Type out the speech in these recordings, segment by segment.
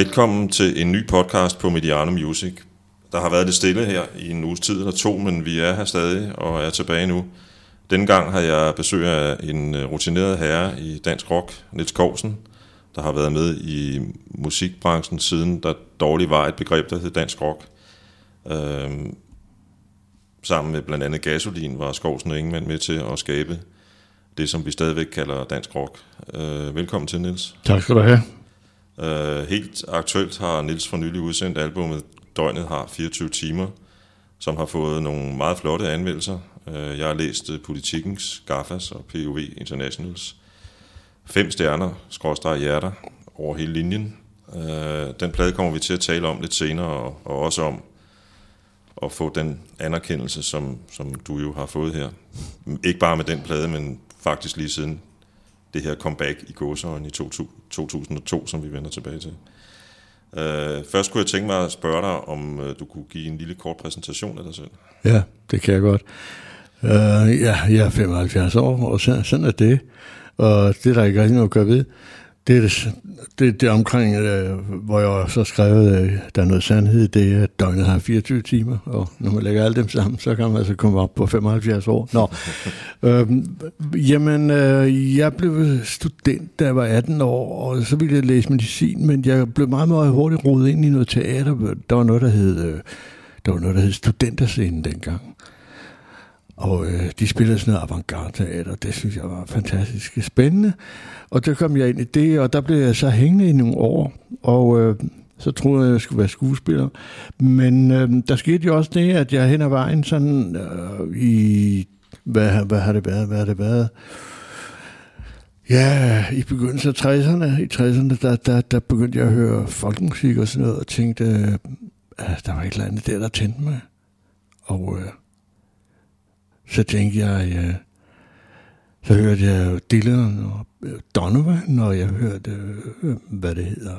Velkommen til en ny podcast på Mediano Music. Der har været lidt stille her i en uges tid eller to, men vi er her stadig og er tilbage nu. Denne gang har jeg besøg af en øh, rutineret herre i dansk rock, Niels Kovsen, der har været med i musikbranchen siden der dårligt var et begreb, der hed dansk rock. Øhm, sammen med blandt andet Gasolin var Skovsen og Ingemann med til at skabe det, som vi stadigvæk kalder dansk rock. Øh, velkommen til, Niels. Tak skal du have. Øh, helt aktuelt har Nils for nylig udsendt albumet Døgnet har 24 timer, som har fået nogle meget flotte anmeldelser. Øh, jeg har læst øh, Politikens, Gaffas og POV Internationals. Fem stjerner, skråstrej hjerter, over hele linjen. Øh, den plade kommer vi til at tale om lidt senere, og, og også om at få den anerkendelse, som, som du jo har fået her. Ikke bare med den plade, men faktisk lige siden det her comeback i gåsøjne i 2002, som vi vender tilbage til. Uh, først kunne jeg tænke mig at spørge dig, om uh, du kunne give en lille kort præsentation af dig selv. Ja, det kan jeg godt. Uh, ja, jeg er 75 år, og sådan, sådan er det. Og det er der ikke rigtig noget at gøre ved det er det, det, det omkring, øh, hvor jeg så skrevet, øh, der er noget sandhed, det er, at døgnet har 24 timer, og når man lægger alle dem sammen, så kan man altså komme op på 75 år. Nå, øhm, jamen, øh, jeg blev student, da jeg var 18 år, og så ville jeg læse medicin, men jeg blev meget, meget hurtigt rodet ind i noget teater. Der var noget, der hed, øh, der var noget, der hed studenterscenen dengang. Og øh, de spillede sådan noget avantgarde teater, det synes jeg var fantastisk spændende. Og der kom jeg ind i det, og der blev jeg så hængende i nogle år, og øh, så troede jeg, at jeg skulle være skuespiller. Men øh, der skete jo også det, at jeg hen ad vejen sådan øh, i, hvad, hvad har det været, hvad har det været? Ja, i begyndelsen af 60'erne, i 60'erne, der, der, der begyndte jeg at høre folkemusik og sådan noget, og tænkte, at der var et eller andet der, der tændte mig. Og øh, så tænkte jeg, ja, så hørte jeg Dylan og øh, Donovan, og jeg hørte, øh, hvad det hedder,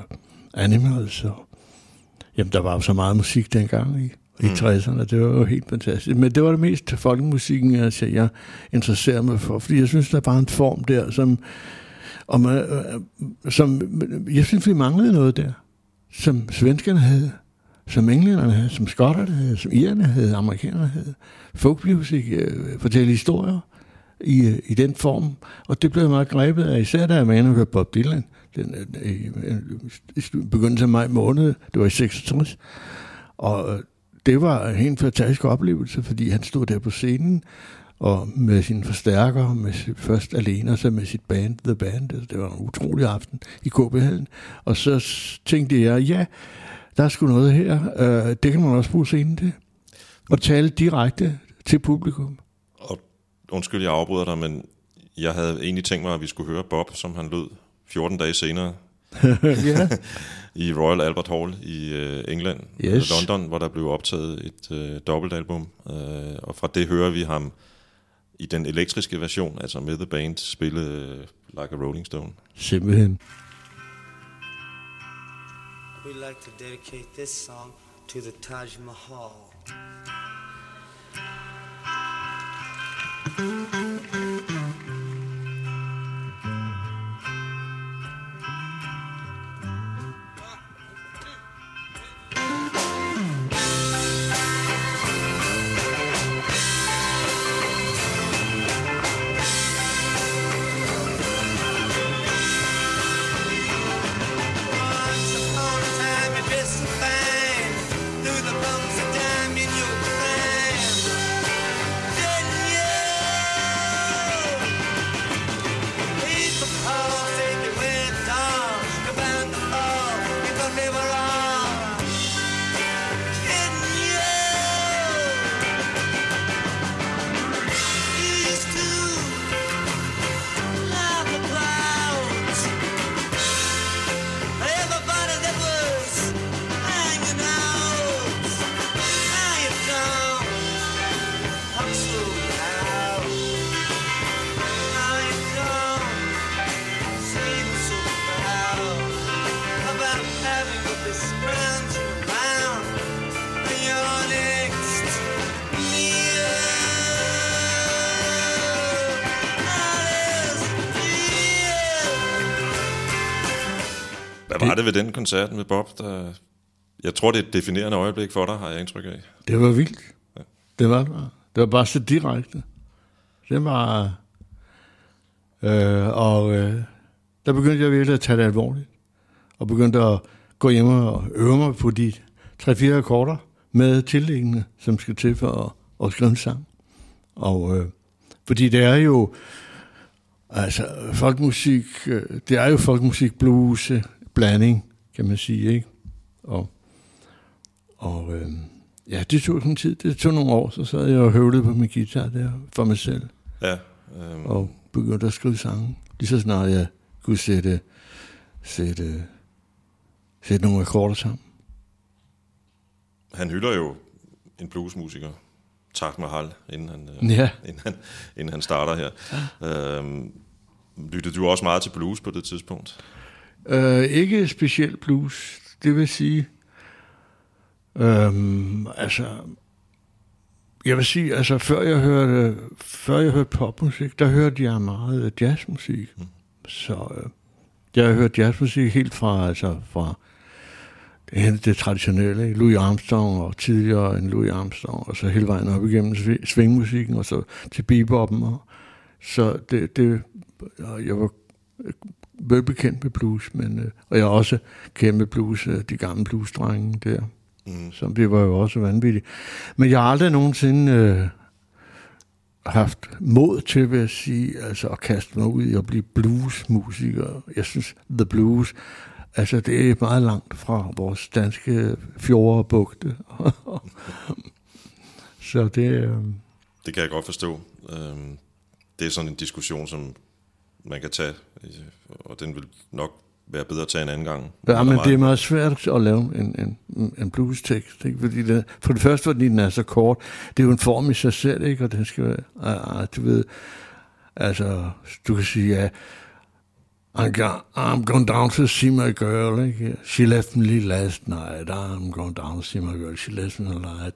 Animals. Og, jamen, der var jo så meget musik dengang i, i mm. 60'erne, det var jo helt fantastisk. Men det var det mest folkemusikken, altså, jeg interesserede mig for, fordi jeg synes, der var en form der, som, og man, øh, som jeg synes, vi manglede noget der, som svenskerne havde som englænderne havde, som skotterne havde, som irerne havde, amerikanerne havde. Folk music, øh, fortælle historier i, øh, i den form. Og det blev meget grebet af, især da jeg var inde Bob Dylan, den, øh, øh i, øh, i begyndelsen af maj måned, det var i 66. Og øh, det var en helt fantastisk oplevelse, fordi han stod der på scenen, og med sin forstærker, med sit, først alene, og så med sit band, The Band. Altså, det var en utrolig aften i KB Og så tænkte jeg, ja, der er sgu noget her. Øh, det kan man også bruge scenen til. Og tale direkte til publikum. Og undskyld, jeg afbryder dig, men jeg havde egentlig tænkt mig, at vi skulle høre Bob, som han lød 14 dage senere. I Royal Albert Hall i uh, England, yes. London, hvor der blev optaget et uh, dobbeltalbum. Uh, og fra det hører vi ham i den elektriske version, altså med The Band, spille uh, Like a Rolling Stone. Simpelthen. We'd like to dedicate this song to the Taj Mahal. Var det ved den koncert med Bob, der... Jeg tror, det er et definerende øjeblik for dig, har jeg indtryk af. Det var vildt. Det var det bare. Det var bare så direkte. Det var... Øh, og øh, der begyndte jeg virkelig at tage det alvorligt. Og begyndte at gå hjem og øve mig på de tre-fire akkorder med tillæggende, som skal til for at, at skrive en sang. Og øh, fordi det er jo, altså folkmusik, øh, det er jo folkmusik blues øh, blanding, kan man sige, ikke? Og, og øh, ja, det tog sådan tid, det tog nogle år, så sad jeg og høvlede på min guitar der for mig selv, Ja, øhm, og begyndte at skrive sange. Lige så snart jeg kunne sætte, sætte, sætte nogle akkorder sammen. han hylder jo en bluesmusiker, Taj Mahal, inden han, øh, Ja. inden han, inden han starter her. Øhm, lyttede du også meget til blues på det tidspunkt? Øh, ikke specielt blues, det vil sige, øhm, altså, jeg vil sige, altså før jeg hørte, før jeg hørte popmusik, der hørte jeg meget jazzmusik. Mm. Så øh, jeg har hørt jazzmusik helt fra, altså fra det, det traditionelle? Louis Armstrong og tidligere end Louis Armstrong, og så hele vejen op igennem svi- swingmusikken, og så til beboppen. Og, så det, det, jeg var velbekendt med blues, men, øh, og jeg også kendt med blues, øh, de gamle bluesdrenge der, Mm. som det var jo også vanvittigt. Men jeg har aldrig nogensinde øh, haft mod til, vil jeg sige, altså at kaste mig ud i at blive bluesmusiker. Jeg synes, the blues, altså det er meget langt fra vores danske fjorde og bugte. Så det, øh, Det kan jeg godt forstå. Øhm, det er sådan en diskussion, som man kan tage, og den vil nok være bedre at tage en anden gang. Ja, men det er meget svært at lave en, en, en blues-tekst, ikke? Fordi den, for det første, fordi den er så kort. Det er jo en form i sig selv, ikke? Og den skal være, uh, du ved, altså, du kan sige, ja, I'm, go, I'm going down to see my girl, ikke? She left me last night. I'm going down to see my girl. She left me last night.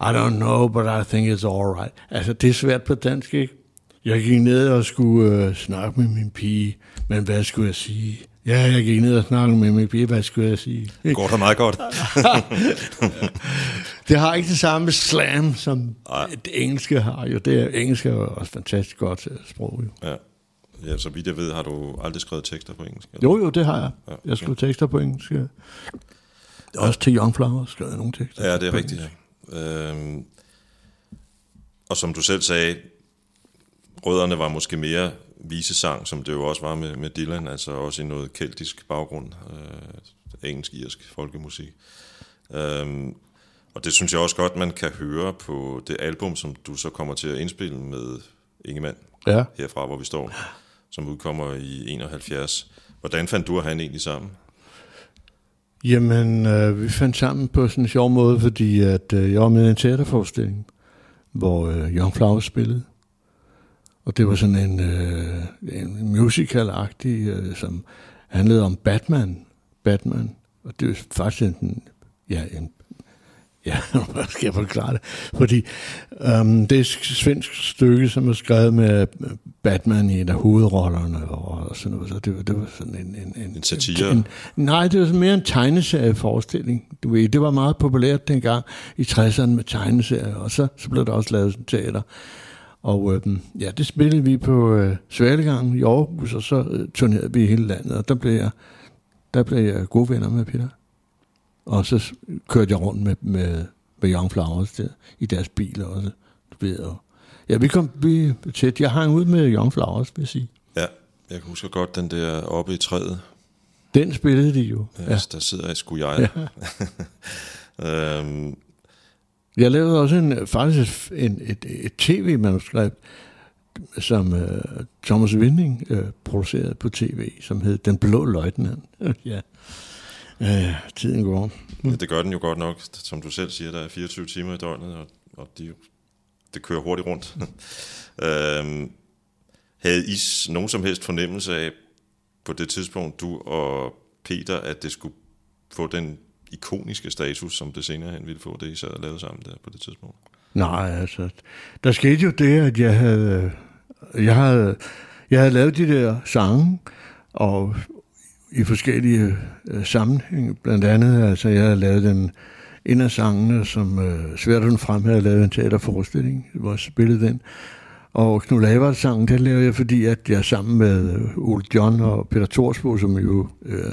I don't know, but I think it's all right. Altså, det er svært på dansk, ikke? Jeg gik ned og skulle øh, snakke med min pige, men hvad skulle jeg sige? Ja, jeg gik ned og snakkede med min pige, hvad skulle jeg sige? Går der meget godt? Det har ikke det samme slam, som Nej. det engelske har jo. Det er, engelsk er jo også fantastisk godt øh, sprog, jo. Ja. ja, så vidt jeg ved, har du aldrig skrevet tekster på engelsk? eller? Jo, jo, det har jeg. Ja, Jeg skriver tekster på engelsk. ja. Også til Young Flowers skrev jeg nogle tekster. Ja, det er rigtigt. Ja. Øhm, og som du selv sagde, rødderne var måske mere visesang, som det jo også var med, med Dylan, altså også i noget keltisk baggrund, øh, engelsk-irsk folkemusik. Øhm, og det synes jeg også godt, man kan høre på det album, som du så kommer til at indspille med Ingemann, Ja. herfra hvor vi står, som udkommer i 71. Hvordan fandt du og han egentlig sammen? Jamen, øh, vi fandt sammen på sådan en sjov måde, fordi at, øh, jeg var med i en teaterforestilling, hvor øh, Young Flowers spillede. Og det var sådan en, øh, en musical-agtig, øh, som handlede om Batman. Batman. Og det er faktisk en, ja, en, ja, hvad skal jeg forklare det? Fordi um, det er et svensk stykke, som er skrevet med Batman i en af hovedrollerne og, sådan noget. Så det, var- det var sådan en... En, en, En satire? En, nej, det var mere en tegneserieforestilling. Du ved, det var meget populært dengang i 60'erne med tegneserier, og så, så blev der også lavet sådan teater. Og øhm, ja, det spillede vi på øh, Svalegangen i Aarhus, og så øh, turnerede vi i hele landet, og der blev jeg, der blev jeg gode venner med Peter. Og så kørte jeg rundt med, med, med Young Flowers der, i deres biler også. Og, ja, vi kom vi tæt. Jeg hang ud med Young Flowers, vil jeg sige. Ja, jeg husker godt den der oppe i træet, Den spillede de jo. ja. Ja. der sidder jeg sgu jeg. Ja. øhm, jeg lavede også en, faktisk en, et, et tv-manuskript, som øh, Thomas Winding øh, producerede på tv, som hed Den Blå Løjtnant. ja. Øh, tiden går. Ja, det gør den jo godt nok. Som du selv siger, der er 24 timer i døgnet, og, og de, det kører hurtigt rundt. øhm, havde I nogen som helst fornemmelse af, på det tidspunkt, du og Peter, at det skulle få den ikoniske status, som det senere hen ville få, det I sad og lavede sammen der på det tidspunkt? Nej, altså, der skete jo det, at jeg havde, øh, jeg havde, jeg havde lavet de der sange, og i forskellige øh, sammenhænge. Blandt andet, altså jeg havde lavet den, en af sangene, som øh, Sværden frem havde lavet en teaterforestilling, hvor jeg spillede den. Og Knud Lavert sangen, den lavede jeg, fordi at jeg sammen med øh, Ole John og Peter Thorsbo, som jo, øh,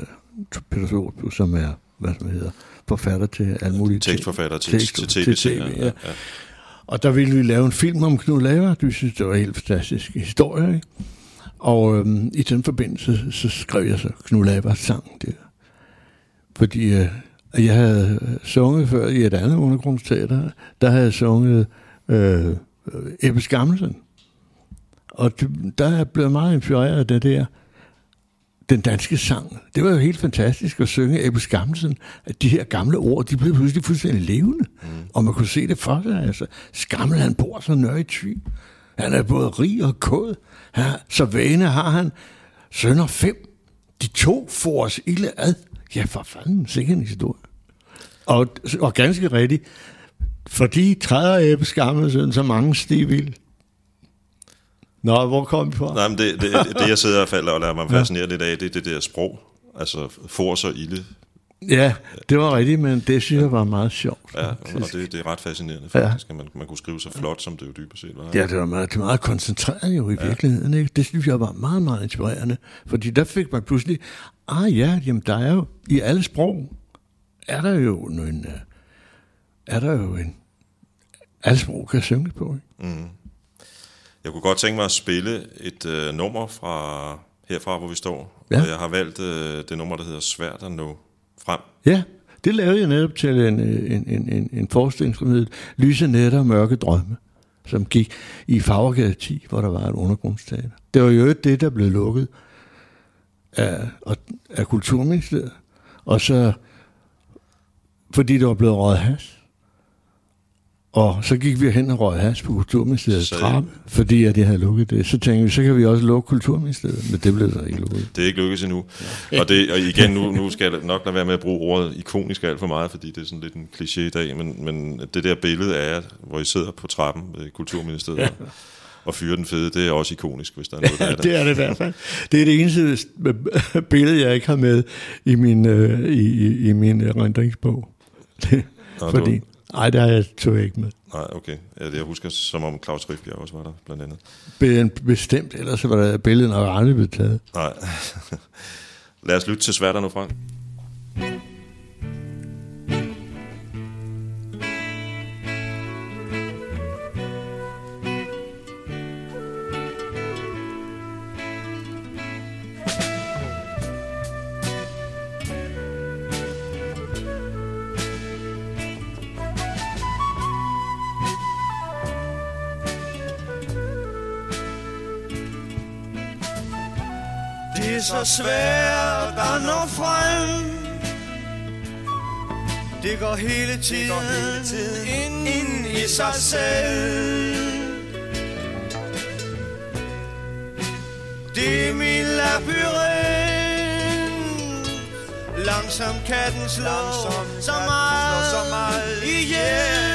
Peter Thorsbo, som er, hvad som hedder, forfatter til alle mulige Tekstforfatter til, tekst- til, til tv, TV, ja. ja. Og der ville vi lave en film om Knud Lavert. Vi synes, det var en helt fantastisk historie. Ikke? Og øhm, i den forbindelse, så skrev jeg så Knud Lavert sang der. Fordi øh, jeg havde sunget før i et andet undergrundsteater. Der havde jeg sunget øh, Ebbe Skammelsen. Og det, der er blevet meget inspireret af det der den danske sang. Det var jo helt fantastisk at synge Ebbe Skammelsen. At de her gamle ord, de blev pludselig fuldstændig levende. Mm. Og man kunne se det for sig. Altså, Skammel, han bor så nøje i ty. Han er både rig og kod. Han, så vane har han sønner fem. De to får os ilde ad. Ja, for fanden, sikkert en historie. Og, og ganske rigtigt, fordi træder Ebbe Skammelsen så mange stivil. Nå, hvor kom vi fra? Nej, men det, det, det, jeg sidder og falder og lader mig fascinere lidt af, det er det der sprog. Altså, for så ilde. Ja, det var rigtigt, men det synes jeg var meget sjovt. Ja, og det, det er ret fascinerende faktisk, at man, man kunne skrive så flot, som det jo dybest set var. Ja, det var meget, det var meget koncentreret jo i ja. virkeligheden. Ikke? Det synes jeg var meget, meget inspirerende. Fordi der fik man pludselig, ah ja, jamen der er jo, i alle sprog, er der jo en, øh, er der jo en, alle sprog kan synge på. Ikke? Mm. Jeg kunne godt tænke mig at spille et øh, nummer fra herfra, hvor vi står. Ja. Og jeg har valgt øh, det nummer, der hedder Svært at nå frem. Ja, det lavede jeg netop til en, en, en, en, en forestilling, som hed Lyse Nætter og Mørke Drømme, som gik i Fagergade 10, hvor der var et undergrundsteater. Det var jo det, der blev lukket af, af Kulturministeriet. Og så, fordi det var blevet røget has. Og så gik vi hen og røg has på Kulturministeriets Så- trappe, fordi at det havde lukket det. Så tænkte vi, så kan vi også lukke Kulturministeriet, men det blev så ikke lukket. Det er ikke lykkedes endnu. Og, det, og igen, nu, nu skal jeg nok lade være med at bruge ordet ikonisk alt for meget, fordi det er sådan lidt en kliché i dag, men, men det der billede af, hvor I sidder på trappen ved Kulturministeriet ja. og fyrer den fede, det er også ikonisk, hvis der er noget, der er det. Det er det i hvert fald. Det er det eneste billede, jeg ikke har med i min, øh, i, i, min erindringsbog. Det, Nå, fordi, du- nej, der er jeg tog jeg ikke med. Nej, okay. Jeg husker, som om Claus Riffbjerg også var der, blandt andet. Be- Bestemt, ellers var der billedet nok aldrig blevet taget. Nej. Lad os lytte til Svært at nå så svært at nå frem. Det går hele tiden, går hele tiden ind, ind i sig selv. Det er min labyrint. Langsom katten slår Langsom så meget, slår så meget ihjel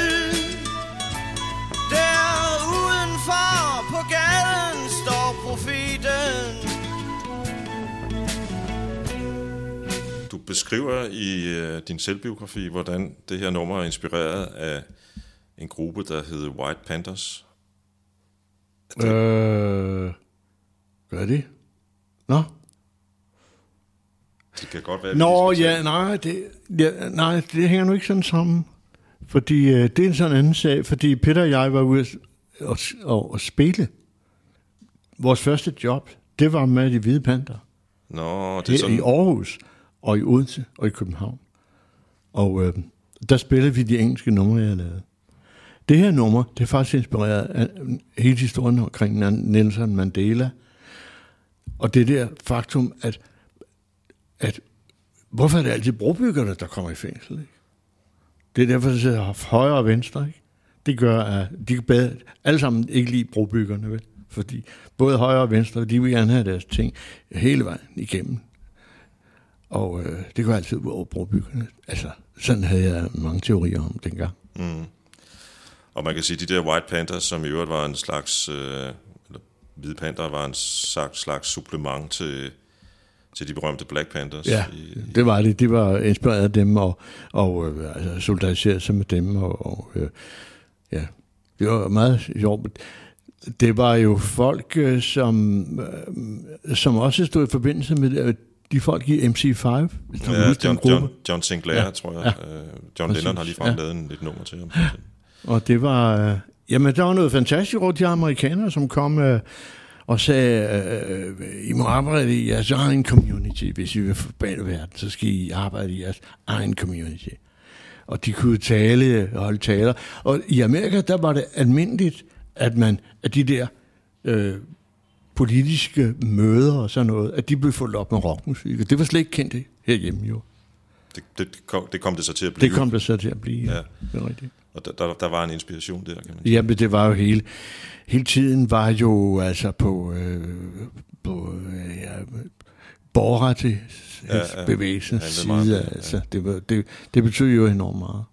beskriver i øh, din selvbiografi, hvordan det her nummer er inspireret af en gruppe, der hed White Panthers. Øh, gør det? Nå? Det kan godt være, Nå, ja, nej, det, ja, nej, det hænger nu ikke sådan sammen. Fordi øh, det er en sådan anden sag, fordi Peter og jeg var ude og, og, og spille. Vores første job, det var med de hvide panter. Nå, det er Her i sådan... Aarhus, og i Odense, og i København. Og øh, der spillede vi de engelske numre, jeg lavede. Det her nummer, det er faktisk inspireret af øh, hele historien omkring Nelson Mandela. Og det der faktum, at, at hvorfor er det altid brobyggerne, der kommer i fængsel? Ikke? Det er derfor, det sidder højre og venstre. Ikke? Det gør, at de kan bedre, alle sammen ikke lide brobyggerne, vel? Fordi både højre og venstre, de vil gerne have deres ting hele vejen igennem. Og øh, det går altid ud over brobyggerne. Altså, sådan havde jeg mange teorier om dengang. Mm. Og man kan sige, at de der White Panthers, som i øvrigt var en slags... Øh, eller Hvide Panther var en slags, slags supplement til, til de berømte Black Panthers. Ja, i, det var det. De var inspireret af dem og, og øh, altså, solidariserede sig med dem. Og, og øh, ja, det var meget sjovt. Det var jo folk, øh, som, øh, som også stod i forbindelse med de folk i MC5. Hvis du kan ja, huske den John, gruppe. John, John Sinclair, Ja, tror jeg. Ja. Øh, John Præcis, Lennon har lige ja. lavet en lidt nummer til ham. Og det var... Øh, jamen, der var noget fantastisk over de amerikanere, som kom øh, og sagde, øh, I må arbejde i jeres egen community. Hvis I vil forbande verden, så skal I arbejde i jeres egen community. Og de kunne tale og holde taler. Og i Amerika, der var det almindeligt, at man, at de der øh, politiske møder og sådan noget, at de blev fuldt op med rockmusik. Og det var slet ikke kendt herhjemme jo. Det, det, kom, det kom det så til at blive. Det kom det så til at blive. Ja. Ja. Det er rigtigt. Og der, der, der var en inspiration der, kan man sige. Jamen, det var jo hele, hele tiden var jo altså på, øh, på øh, ja, borgerrettig Ja, ja, bevægelsens Handlede meget side. det, ja. Altså, det, var, det, det betød jo enormt meget.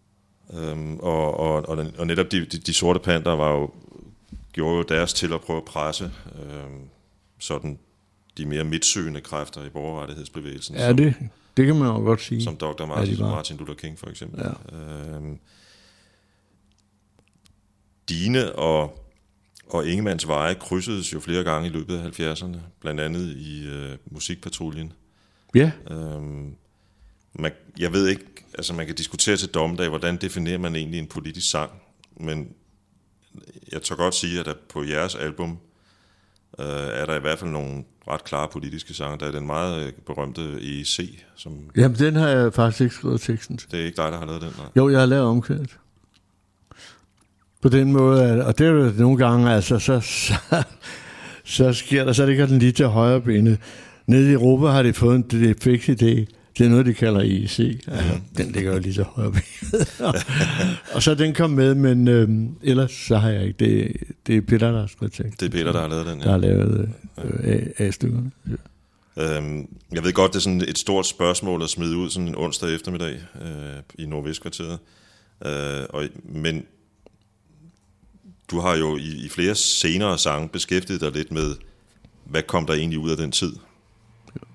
Øhm, og, og, og, og netop de, de, de sorte panter var jo, gjorde jo deres til at prøve at presse øhm, sådan de mere midtsøgende kræfter i borgerrettighedsbevægelsen. Ja, som, det, det kan man jo godt sige. som Dr. Ja, Martin, var. Martin Luther King for eksempel. Ja. Øhm, Dine og, og Ingemanns veje krydsedes jo flere gange i løbet af 70'erne, blandt andet i øh, Musikpatruljen. Ja, Øhm, man, jeg ved ikke, altså man kan diskutere til dommedag, hvordan definerer man egentlig en politisk sang, men jeg tør godt sige, at der på jeres album øh, er der i hvert fald nogle ret klare politiske sange. Der er den meget øh, berømte EEC, som jamen den har jeg faktisk ikke skrevet teksten til. det er ikke dig, der har lavet den. Nej. Jo, jeg har lavet omkvædet. På den måde, og det er jo nogle gange, altså, så, så, så sker der, så ligger den lige til højre benet. Nede i Europa har de fået en det fix idé. Det er noget, de kalder IEC. Altså, den ligger jo lige til højre benet. og så den kom med, men øhm, ellers så har jeg ikke. Det, det er Peter, der har skrevet. Det er Peter, der har lavet den. Der Ja. har lavet øh, A- A-stykkerne. Øhm, jeg ved godt, det er sådan et stort spørgsmål at smide ud sådan en onsdag eftermiddag øh, i Nordvestkvarteret. Øh, og, men du har jo i, i flere senere sange beskæftiget dig lidt med, hvad kom der egentlig ud af den tid?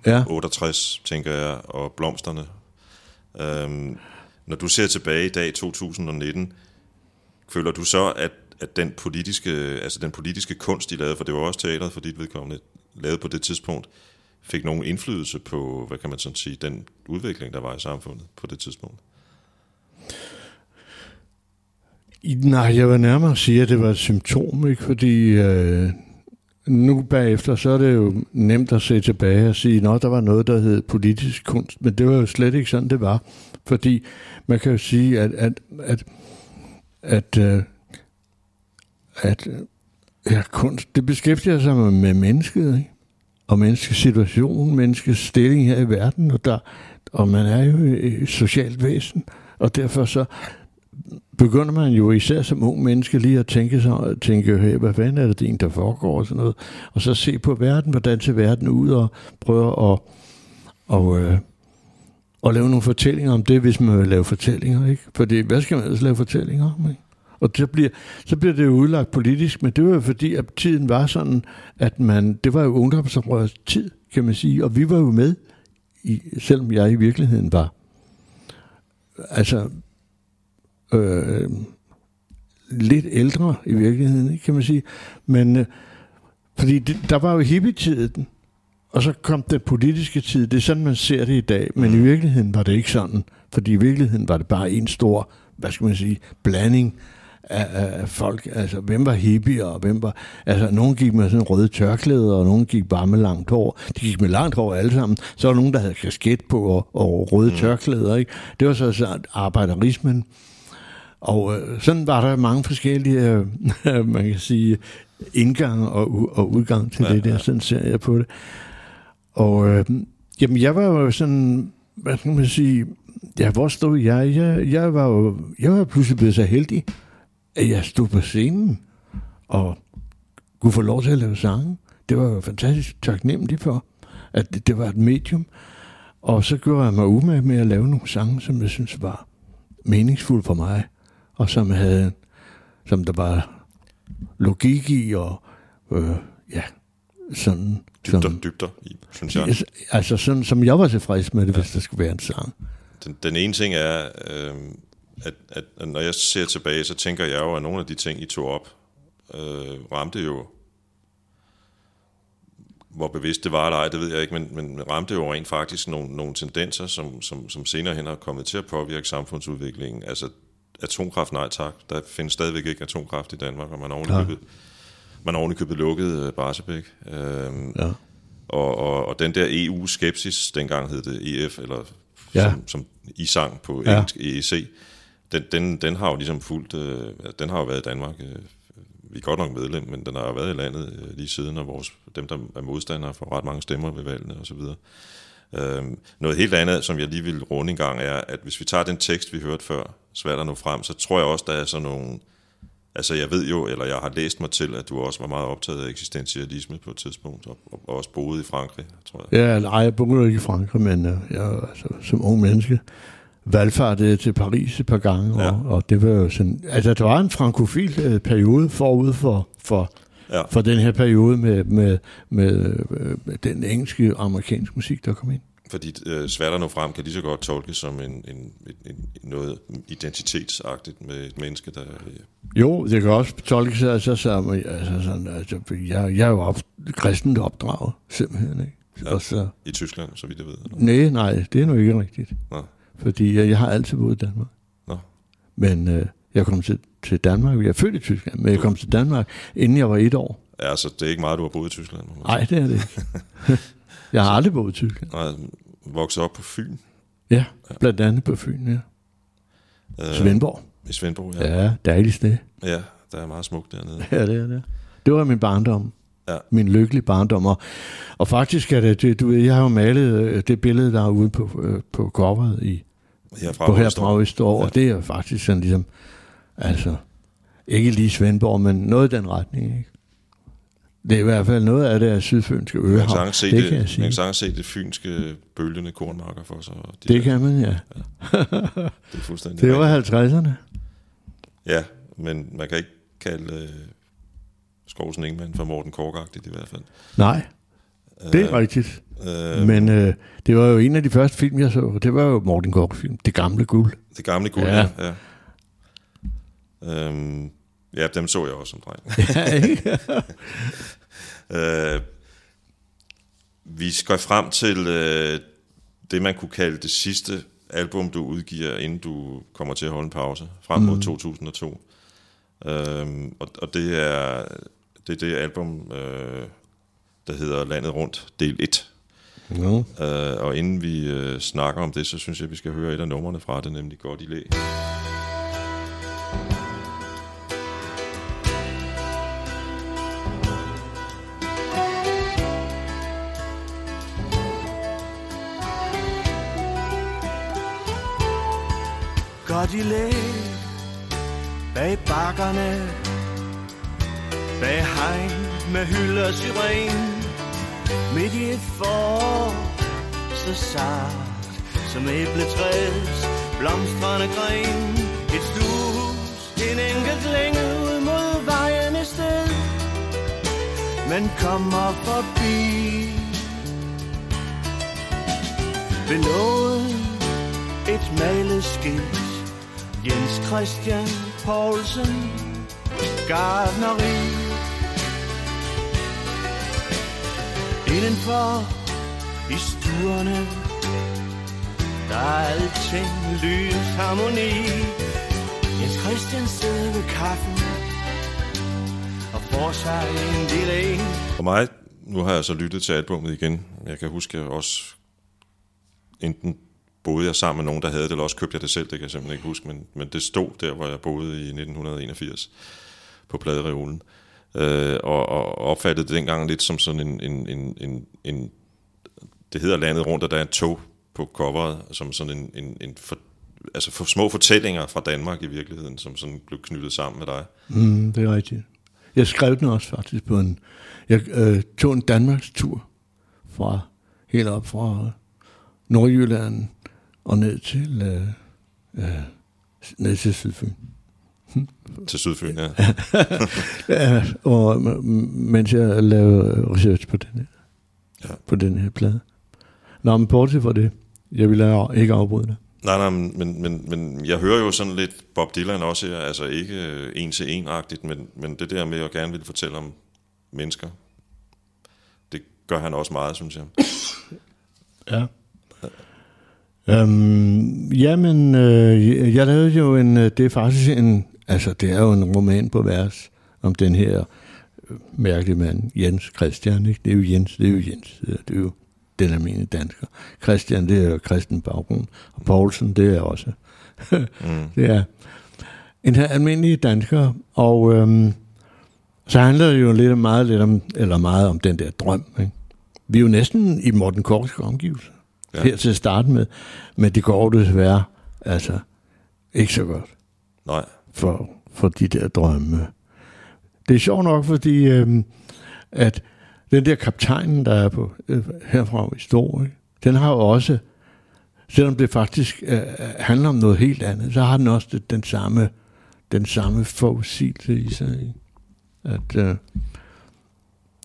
Ja. 68, tænker jeg, og blomsterne. Øhm, når du ser tilbage i dag, 2019, føler du så, at, at den, politiske, altså den politiske kunst, de lavede, for det var også teateret for dit vedkommende, lavet på det tidspunkt, fik nogen indflydelse på, hvad kan man sådan sige, den udvikling, der var i samfundet på det tidspunkt? Nej, jeg vil nærmere sige, at det var et symptom, ikke? fordi øh, nu bagefter, så er det jo nemt at se tilbage og sige, at der var noget, der hed politisk kunst, men det var jo slet ikke sådan, det var. Fordi man kan jo sige, at, at, at, at, øh, at, at ja, kunst, det beskæftiger sig med, med mennesket, ikke? og menneskets situation, menneskets stilling her i verden, og, der, og man er jo et socialt væsen, og derfor så begynder man jo især som ung menneske lige at tænke, sig, tænke hey, hvad fanden er det din, der foregår og sådan noget, og så se på verden, hvordan ser verden ud, og prøve at og, øh, og lave nogle fortællinger om det, hvis man vil lave fortællinger, ikke? Fordi hvad skal man ellers lave fortællinger om, ikke? Og så bliver, så bliver det jo udlagt politisk, men det var jo fordi, at tiden var sådan, at man, det var jo ungdomsoprørets tid, kan man sige, og vi var jo med, i, selvom jeg i virkeligheden var, altså, øh, lidt ældre i virkeligheden, kan man sige. Men øh, fordi det, der var jo hippietiden, og så kom den politiske tid. Det er sådan, man ser det i dag. Men i virkeligheden var det ikke sådan. Fordi i virkeligheden var det bare en stor, hvad skal man sige, blanding af, af af folk. Altså, hvem var hippie, og hvem var... Altså, nogen gik med sådan røde tørklæder, og nogen gik bare med langt hår. De gik med langt hår alle sammen. Så var der nogen, der havde kasket på og, og røde mm. tørklæder, ikke? Det var så, så arbejderismen. Og øh, sådan var der mange forskellige, øh, man kan sige, indgang og, og udgang til ja, det der. Sådan ser jeg på det. Og øh, jamen, jeg var jo sådan, hvad skal man sige, ja, hvor stod jeg? Jeg, jeg var jo jeg var pludselig blevet så heldig, at jeg stod på scenen og kunne få lov til at lave sange. Det var jo fantastisk taknemmelig for, at det, det var et medium. Og så gjorde jeg mig umage med at lave nogle sange, som jeg synes var meningsfulde for mig, og som havde, som der var logik i, og øh, ja, sådan... Dybder, som, dybder i, synes jeg. Altså, sådan, som jeg var tilfreds med det, ja. hvis der skulle være en sang. Den, den ene ting er, øh, at, at, at når jeg ser tilbage, så tænker jeg jo, at nogle af de ting, I tog op, øh, ramte jo, hvor bevidst det var eller ej, det ved jeg ikke, men, men ramte jo rent faktisk nogle, nogle tendenser, som, som, som senere hen har kommet til at påvirke samfundsudviklingen. Altså atomkraft, nej tak. Der findes stadigvæk ikke atomkraft i Danmark, og man har ovenikøbet, ja. man har ovenikøbet lukket uh, Barsebæk. Øhm, ja. og, og, og den der EU-skepsis, dengang hed det EF, eller ja. som, som I sang på ja. engelsk EEC, den, den, den har jo ligesom fuldt, øh, den har jo været i Danmark. Øh, vi er godt nok medlem, men den har jo været i landet øh, lige siden, og vores, dem, der er modstandere, får ret mange stemmer ved valgene osv. Øhm, noget helt andet, som jeg lige vil runde en gang, er, at hvis vi tager den tekst, vi hørte før, svært at nå frem, så tror jeg også, der er sådan nogle... Altså jeg ved jo, eller jeg har læst mig til, at du også var meget optaget af eksistentialisme på et tidspunkt, og, og også boede i Frankrig, tror jeg. Ja, nej, jeg boede ikke i Frankrig, men øh, jeg, altså, som ung menneske valgfartede til Paris et par gange, ja. og, og det var jo sådan... Altså, der var en frankofil øh, periode forud for, for, ja. for den her periode med, med, med, øh, med den engelske og amerikanske musik, der kom ind. Fordi øh, svært at nå frem kan lige så godt tolkes som en, en, en, en, noget identitetsagtigt med et menneske, der... Ja. Jo, det kan også tolkes altså, som... Altså, sådan, altså, jeg, jeg er jo op, kristent opdraget, simpelthen, ikke? Ja, så, I Tyskland, så vidt jeg ved? Eller? Nej, nej, det er nu ikke rigtigt. Nej. Fordi jeg, jeg har altid boet i Danmark. Nå. Men øh, jeg kom til, til Danmark, jeg er født i Tyskland, men jeg kom til Danmark, inden jeg var et år. Ja, så det er ikke meget, du har boet i Tyskland? Nej, det er det ikke. jeg har aldrig boet i Tyskland. Nej, vokset op på Fyn? Ja, blandt andet på Fyn, ja. Øh, Svendborg. I Svendborg, ja. Ja, dejligt sted. Ja, der er meget smukt dernede. Ja, det er det. Det var min barndom. Ja. Min lykkelige barndom. Og, og faktisk er det, det, du ved, jeg har jo malet øh, det billede, der er ude på, øh, på coveret i, herfra på herfra Østerår, ja. og det er faktisk sådan ligesom, altså, ikke lige Svendborg, men noget i den retning, ikke? Det er i hvert fald noget af det af sydfynske øhav. Man kan se det, det, kan jeg sige. Man kan se det fynske bølgende kornmarker for sig. De det der. kan man, ja. ja. Det er fuldstændig Det var 50'erne. Ja, men man kan ikke kalde uh, Skovsen Ingemann for Morten Korgagtigt i hvert fald. Nej, det er uh, rigtigt. Uh, men uh, det var jo en af de første film, jeg så. Det var jo Morten Kork-film. Det gamle guld. Det gamle guld, ja. ja. Ja. Um, Ja, dem så jeg også som dreng. øh, vi skal frem til øh, det, man kunne kalde det sidste album, du udgiver, inden du kommer til at holde en pause, frem mod mm. 2002. Øh, og, og det er det, er det album, øh, der hedder Landet Rundt, del 1. No. Øh, og inden vi øh, snakker om det, så synes jeg, vi skal høre et af numrene fra det, nemlig Godt i læ. Godt i læ. Bag bakkerne. Bag hegn med hylder syren. Midt i et forår. Så sart som æbletræs Blomstrende gren. Et stuehus En enkelt længe ud mod vejen et sted. Men kommer forbi. Ved noget et malet skilt Jens Christian Poulsen Gardneri Indenfor i stuerne Der er alting lys harmoni. Jens Christian sidder ved kaffen Og får sig en lille en. For mig, nu har jeg så lyttet til albumet igen. Jeg kan huske, at jeg også enten boede jeg sammen med nogen, der havde det, eller også købte jeg det selv, det kan jeg simpelthen ikke huske, men, men det stod der, hvor jeg boede i 1981 på pladereolen. Øh, og, og opfattede det dengang lidt som sådan en, en, en, en, en det hedder landet rundt, og der er en tog på coveret, som sådan en, en, en for, altså for små fortællinger fra Danmark i virkeligheden, som sådan blev knyttet sammen med dig. Mm, det er rigtigt. Jeg skrev den også faktisk på en, jeg øh, tog en Danmarks tur fra, helt op fra Nordjylland og ned til, øh, øh, ned til Sydfyn. Til Sydfyn, ja. Ja, og, mens jeg lavede research på den her, Ja. på den her plade. Nå, men bortset fra det, jeg ville ikke afbryde dig. Nej, nej, men, men, men jeg hører jo sådan lidt Bob Dylan også her, altså ikke øh, en til en-agtigt, men, men det der med at gerne vil fortælle om mennesker, det gør han også meget, synes jeg. Ja. Øhm, jamen, øh, jeg lavede jo en, øh, det er faktisk en, altså det er jo en roman på vers om den her øh, mærkelige mand, Jens Christian, ikke? Det er jo Jens, det er jo Jens, det er jo den almindelige dansker. Christian, det er jo kristen baggrund, og Poulsen, det er også, Mm. det er en her almindelig dansker, og øhm, så handler det jo lidt meget, lidt om, eller meget om den der drøm, ikke? Vi er jo næsten i Morten Korks omgivelser Ja. ja. her til at starte med, men det går desværre altså ikke så godt Nej, for, for de der drømme. Det er sjovt nok, fordi øhm, at den der kaptajnen, der er på øh, herfra i Stor, ikke? den har jo også, selvom det faktisk øh, handler om noget helt andet, så har den også det, den samme den samme forudsigelse i sig. Ikke? At øh,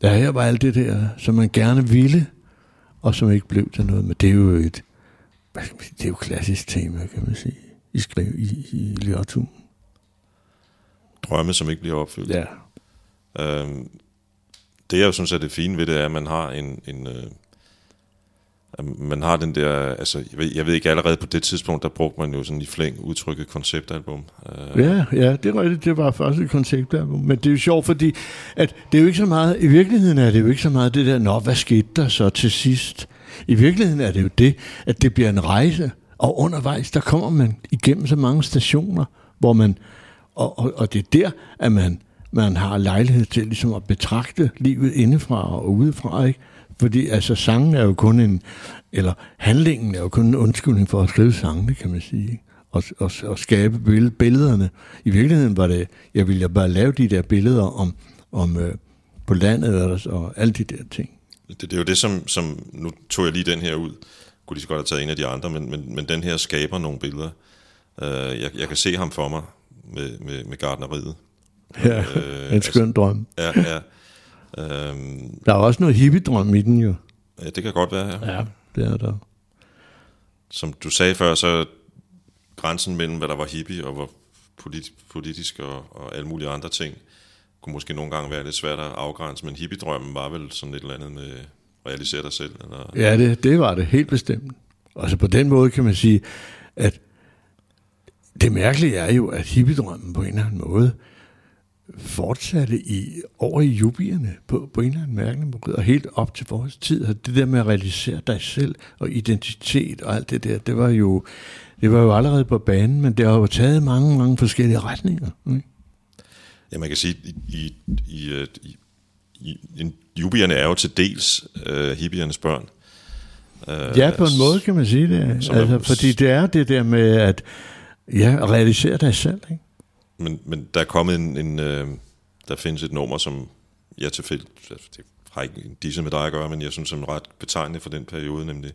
der her var alt det der, som man gerne ville, og som ikke blev til noget. Men det er jo et, det er jo et klassisk tema, kan man sige, i, skriv, i, i litteraturen. drømme, som ikke bliver opfyldt. Ja. Øhm, det jeg jo synes er det fine ved det, er, at man har en, en øh, man har den der, altså jeg ved, jeg ved ikke, allerede på det tidspunkt, der brugte man jo sådan i flæng udtrykket konceptalbum. Øh. Ja, ja, det er rigtigt. Det var først et konceptalbum. Men det er jo sjovt, fordi at det er jo ikke så meget, i virkeligheden er det jo ikke så meget det der, nå, hvad skete der så til sidst? I virkeligheden er det jo det, at det bliver en rejse, og undervejs, der kommer man igennem så mange stationer, hvor man, og, og, og det er der, at man, man har lejlighed til ligesom at betragte livet indefra og udefra, ikke? Fordi altså sangen er jo kun en, eller handlingen er jo kun en undskyldning for at skrive sangene, kan man sige. Og, og, og skabe bill- billederne. I virkeligheden var det, jeg ville jo bare lave de der billeder om, om øh, på landet og, og alle de der ting. Det, det er jo det, som, som, nu tog jeg lige den her ud, kunne lige så godt have taget en af de andre, men, men, men den her skaber nogle billeder. Uh, jeg, jeg kan se ham for mig med, med, med gardneriet. Ja, Øh, en skøn drøm. Ja, ja. Øhm, Der er også noget hippie-drøm i den jo. ja, det kan godt være, ja. Ja, det er der. Som du sagde før, så grænsen mellem, hvad der var hippie og hvor polit, politisk og, og alle mulige andre ting, kunne måske nogle gange være lidt svært at afgrænse, men hippiedrømmen var vel sådan et eller andet med realisere dig selv. Eller, Ja, det, det var det helt bestemt. Og så på den måde kan man sige, at det mærkelige er jo, at hippiedrømmen på en eller anden måde fortsatte i, over i jubierne på, på en eller anden mærkelig måde, og helt op til vores tid. Og det der med at realisere dig selv og identitet og alt det der, det var jo, det var jo allerede på banen, men det har jo taget mange, mange forskellige retninger. Ikke? Ja, man kan sige, i, i, i, i, i, jubierne er jo til dels øh, hippiernes børn. Øh, Ja, på en måde kan man sige det. Altså, fordi det er det der med at ja, realisere dig selv. Ikke? Men, men der er kommet en, en øh, der findes et nummer, som jeg tilfældigt, altså, det har ikke en disse med dig at gøre, men jeg synes, som ret betegnende for den periode, nemlig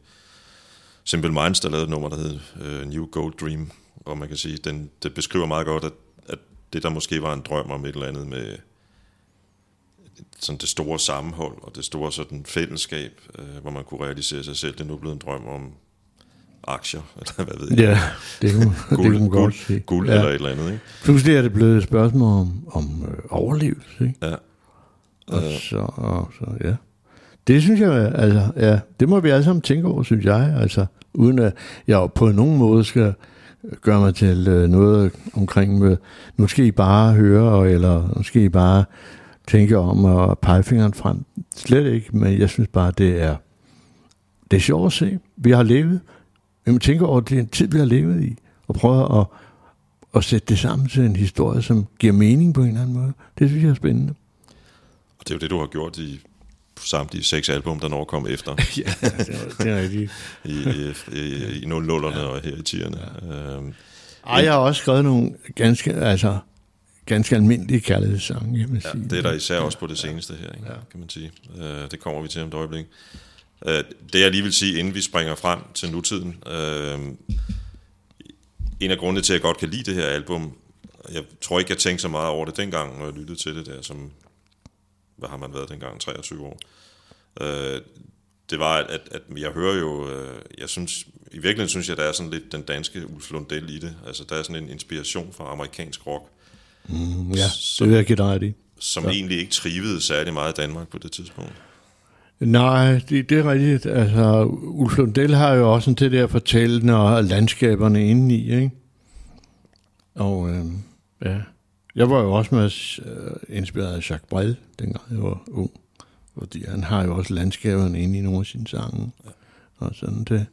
Simple Minds, der lavede et nummer, der hed øh, New Gold Dream, og man kan sige, den, det beskriver meget godt, at, at det der måske var en drøm om et eller andet med sådan det store sammenhold og det store sådan fællesskab, øh, hvor man kunne realisere sig selv, det er nu blevet en drøm om aktier, eller hvad ved jeg, Ja, det kunne, det kunne guld, godt guld, sige. guld ja. eller et eller andet, ikke? Pludselig er det blevet et spørgsmål om, om øh, overlevelse. Ikke? Ja. Og, så, og så, ja. Det synes jeg, altså, ja, det må vi alle sammen tænke over, synes jeg. Altså, uden at jeg på nogen måde skal gøre mig til øh, noget omkring, med, nu skal I bare høre, eller nu skal I bare tænke om at pege fingeren frem. Slet ikke, men jeg synes bare, det er, det er sjovt at se. Vi har levet, vi må tænke over den tid, vi har levet i, og prøve at, at sætte det sammen til en historie, som giver mening på en eller anden måde. Det synes jeg er spændende. Og det er jo det, du har gjort i samtlige seks album, der når kom efter ja, det er, det rigtigt. i, i, i, i 00'erne og her i 10'erne. Ja. Øhm, Ej, jeg har også skrevet nogle ganske, altså, ganske almindelige kærlighedssange, jeg vil ja, sige. det er der især også på det seneste her, ikke? kan man sige. Øh, det kommer vi til om et øjeblik. Øh, det jeg lige vil sige, inden vi springer frem til nutiden, øh, en af grundene til, at jeg godt kan lide det her album, jeg tror ikke, jeg tænkte så meget over det dengang, når jeg lyttede til det der, som, hvad har man været dengang, 23 år. Øh, det var, at, at jeg hører jo, øh, jeg synes, i virkeligheden synes jeg, der er sådan lidt den danske Ulf Lundell i det. Altså, der er sådan en inspiration fra amerikansk rock, Mm, ja, det vil jeg give dig ret i. som ja. egentlig ikke trivede særlig meget i Danmark på det tidspunkt. Nej, det, det er rigtigt. Altså, Ulf Lundell har jo også det der fortællende og landskaberne indeni, ikke? Og øh, ja, jeg var jo også med øh, inspireret af Jacques Brel, dengang jeg var ung. Fordi han har jo også landskaberne inde i nogle af sine sange. Ja. Og sådan det.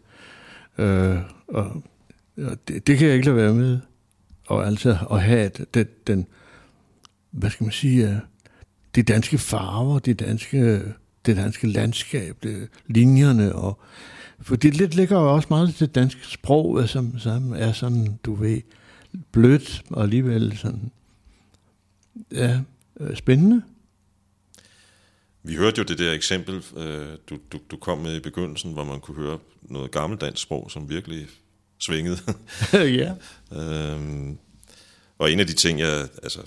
Øh, og og det, det kan jeg ikke lade være med. Og altså at have det, den, hvad skal man sige, øh, de danske farver, de danske, det danske landskab, det, linjerne, og for det lidt ligger jo også meget til det danske sprog, som, som er sådan, du ved, blødt og alligevel sådan, ja, øh, spændende. Vi hørte jo det der eksempel, øh, du, du, du kom med i begyndelsen, hvor man kunne høre noget gammeldansk sprog, som virkelig svingede. ja. øhm, og en af de ting, jeg, altså,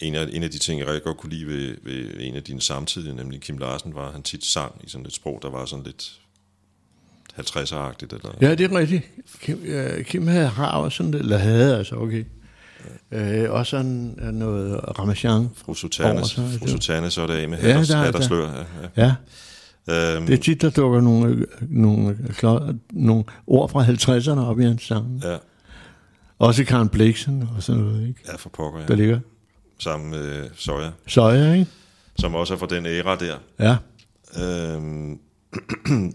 en af, en af de ting, jeg rigtig godt kunne lide ved, ved en af dine samtidige, nemlig Kim Larsen, var, at han tit sang i sådan et sprog, der var sådan lidt 50'er-agtigt. Eller, Ja, det er rigtigt. Kim, øh, Kim havde, har også sådan, eller havde altså, okay. Øh, også sådan øh, noget Ramachan. Fru sig, fru så er det af med Ja, hat, der- og, hat og der-. Ja, ja. Ja, Øhm, det er tit, der dukker nogle, øh, nogle, øh, nogle ord fra 50'erne op i hans sang. ja, Også Karen Bliksen og sådan noget, ikke? ja, for pokker, Der ja. ligger Sammen med Soja, Søjer, ikke? som også er fra den æra der. Ja. Øhm,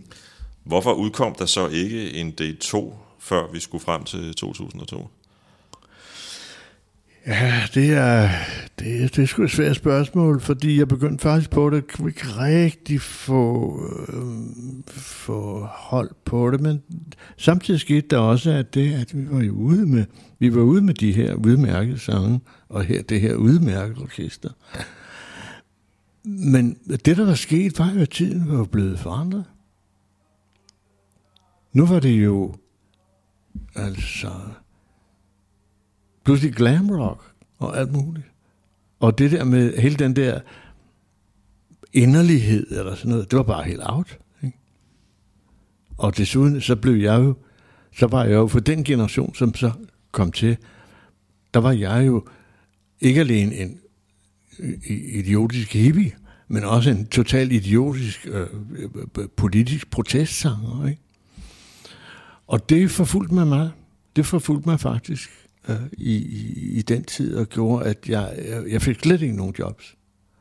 hvorfor udkom der så ikke en del 2, før vi skulle frem til 2002? Ja, det er, det, er- det er sgu et svært spørgsmål, fordi jeg begyndte faktisk på det, kunne ikke rigtig få, øh, få hold på det, men samtidig skete der også, at det, at vi var jo ude med, vi var ude med de her udmærkede sange, og her, det her udmærkede orkester. Men det, der var sket, var jo, at tiden var blevet forandret. Nu var det jo, altså, pludselig glam rock og alt muligt. Og det der med hele den der inderlighed eller sådan noget, det var bare helt out. Ikke? Og desuden så blev jeg jo, så var jeg jo for den generation, som så kom til, der var jeg jo ikke alene en øh, idiotisk hippie, men også en total idiotisk øh, øh, øh politisk protestsanger. Ikke? Og det forfulgte mig meget. Det forfulgte mig faktisk øh, i, i, i den tid, og gjorde, at jeg, jeg, jeg fik slet ikke nogen jobs.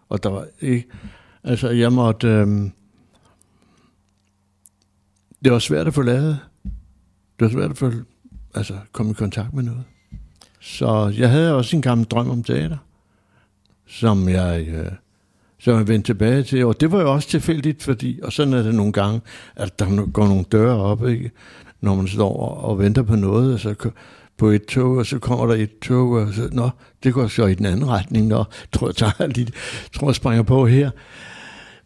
Og der var ikke... Altså, jeg måtte... Øh, det var svært at få lavet. Det var svært at få, altså, komme i kontakt med noget. Så jeg havde også en gammel drøm om teater, som jeg, øh, som jeg vendte tilbage til. Og det var jo også tilfældigt, fordi, og sådan er det nogle gange, at der går nogle døre op, ikke? når man står og, og venter på noget, og så på et tog, og så kommer der et tog, og så, nå, det går så i den anden retning, og tror jeg tager lidt, tror jeg springer på her.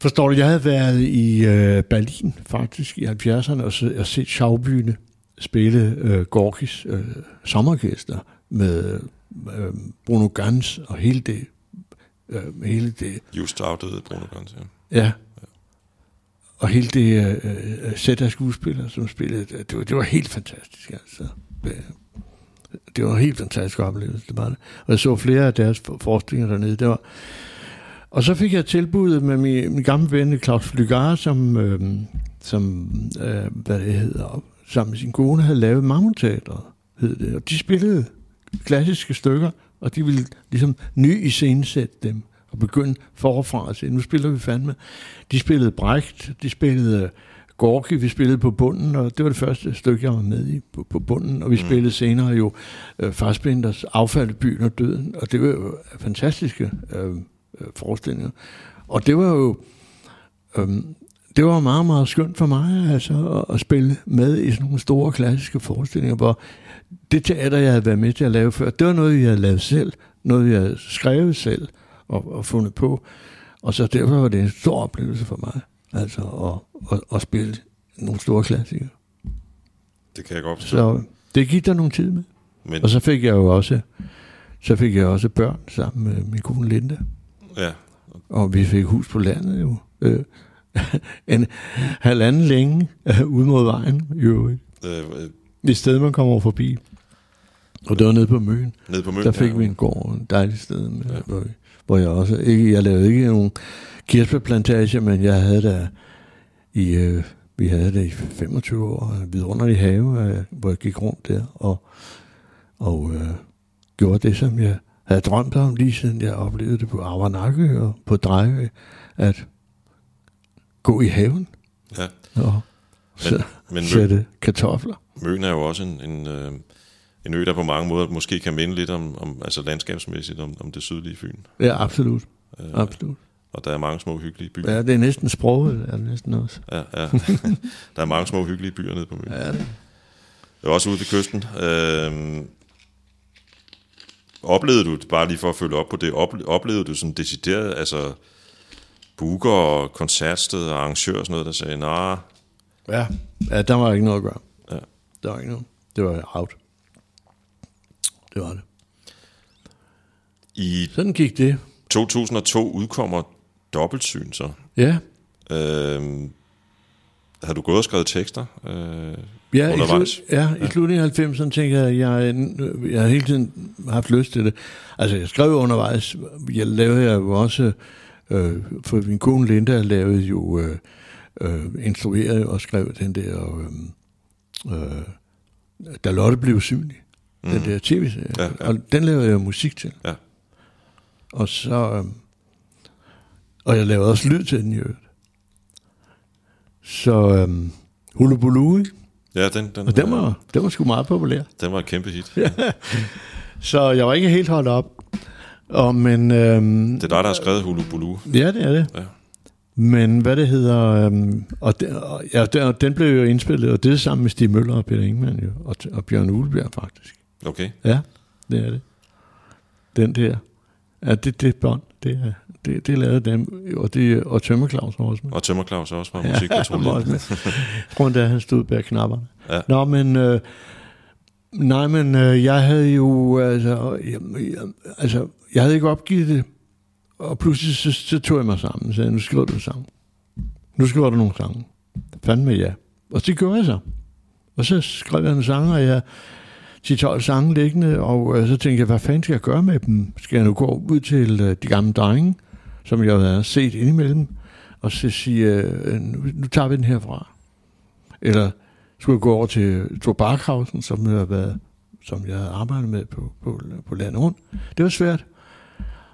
Forstår du, jeg havde været i øh, Berlin faktisk i 70'erne og, og set Schaubyne spille øh, Gorkis øh, sommerorkester med øh, Bruno Gans og hele det, øh, hele det Just afdøde Bruno Gans, ja. Ja. Og hele det øh, øh, sæt af skuespillere, som spillede, det var, det var helt fantastisk. Altså. Det, det var en helt fantastisk oplevelse, det var det. Og jeg så flere af deres for- forestillinger dernede. Det var, og så fik jeg tilbuddet med min, min gamle ven Claus Flygar, som, øh, som øh, hvad det hedder, sammen med sin kone havde lavet Mammutteatret, hed det. Og de spillede klassiske stykker, og de ville ligesom ny iscenesætte dem og begynde forfra og sige, nu spiller vi fandme. De spillede Brecht, de spillede Gorki, vi spillede på bunden, og det var det første stykke, jeg var med i på, på bunden, og vi mm. spillede senere jo øh, Fassbinders Affald byen og døden, og det var jo fantastiske øh, øh, forestillinger. Og det var jo øh, det var meget, meget skønt for mig altså, at, spille med i sådan nogle store klassiske forestillinger, hvor det teater, jeg havde været med til at lave før, det var noget, jeg havde lavet selv, noget, jeg havde skrevet selv og, og fundet på. Og så derfor var det en stor oplevelse for mig, altså at, at, at spille nogle store klassikere. Det kan jeg godt forstå. Så det gik der nogle tid med. Men, Og så fik jeg jo også så fik jeg også børn sammen med min kone Linda. Ja, Og vi fik hus på landet jo. Øh, en halvanden længe øh, ud mod vejen, jo. øh, øh, Et sted, man kommer forbi. Og det var nede på Møn. nede på Møn. Der fik ja. vi en gård, en dejlig sted, med, ja. hvor, hvor jeg også, ikke, jeg lavede ikke nogen kirsebærplantage, men jeg havde der i, øh, vi havde det i 25 år, en vidunderlig have, øh, hvor jeg gik rundt der, og, og øh, gjorde det, som jeg havde drømt om, lige siden jeg oplevede det på Avarnakke og på Drejø, at gå i haven Ja. og Men, men sætte kartofler. Møn er jo også en, en, øh, en ø, der på mange måder måske kan minde lidt om, om altså landskabsmæssigt om, om det sydlige Fyn. Ja, absolut. Øh, absolut. Og der er mange små hyggelige byer. Ja, det er næsten sproget, er det næsten også. Ja, ja. der er mange små hyggelige byer nede på Møn. Ja, det. Var også ude ved kysten. Øh, oplevede du, bare lige for at følge op på det, ople- oplevede du sådan decideret, altså booker og koncertsted og arrangør og sådan noget, der sagde, nej, Ja. ja, der var ikke noget at gøre. Ja. Der var ikke noget. Det var out. Det var det. i Sådan gik det. 2002 udkommer Dobbeltsyn så. Ja. Øh, har du gået og skrevet tekster? Øh, Ja, i, Undervejs. slut, ja, i slutningen af 90'erne tænker jeg, jeg, jeg har hele tiden haft lyst til det. Altså, jeg skrev undervejs. Jeg lavede jeg jo også, øh, for min kone Linda lavede jo, øh, øh, instruerede og skrev den der, øh, øh, da Lotte blev synlig. Mm. Den der tv-serie. Ja, ja. Og den lavede jeg musik til. Ja. Og så... Øh, og jeg lavede også lyd til den i øvrigt. Så øh, Hulu Bulu, ikke? ja, den, den, Og den var, den var sgu meget populær. den var et kæmpe hit. Så jeg var ikke helt holdt op. Og, men, øhm, Det er dig, der har skrevet Hulu Bulu. ja, det er det. Ja. Men hvad det hedder, øhm, og, den, og, ja, den, og den blev jo indspillet, og det er sammen med Stig Møller og Peter Ingemann jo, og, og Bjørn Ulebjerg faktisk. Okay. Ja, det er det. Den der. Ja, det, det bånd, det, er, det, det lavede dem, og, det, og Tømmer Claus var også med. Og Tømmer Claus også fra han var også med. Han stod bag knapperne. Ja. Nå, men... Øh, nej, men øh, jeg havde jo... Altså, jeg, jeg, altså, jeg havde ikke opgivet det. Og pludselig så, så tog jeg mig sammen og sagde, nu skriver du en sang. Nu skriver du nogle sange. Fandme ja. Og det gjorde jeg så. Og så skrev jeg en sang, og jeg 10-12 sange liggende, og øh, så tænkte jeg, hvad fanden skal jeg gøre med dem? Skal jeg nu gå ud til øh, de gamle drenge, som jeg havde set indimellem, og så sige, øh, nu, nu tager vi den herfra. Eller skulle jeg gå over til Thor Barkhausen, som jeg, har været, som jeg havde arbejdet med på, på, på landet rundt. Det var svært.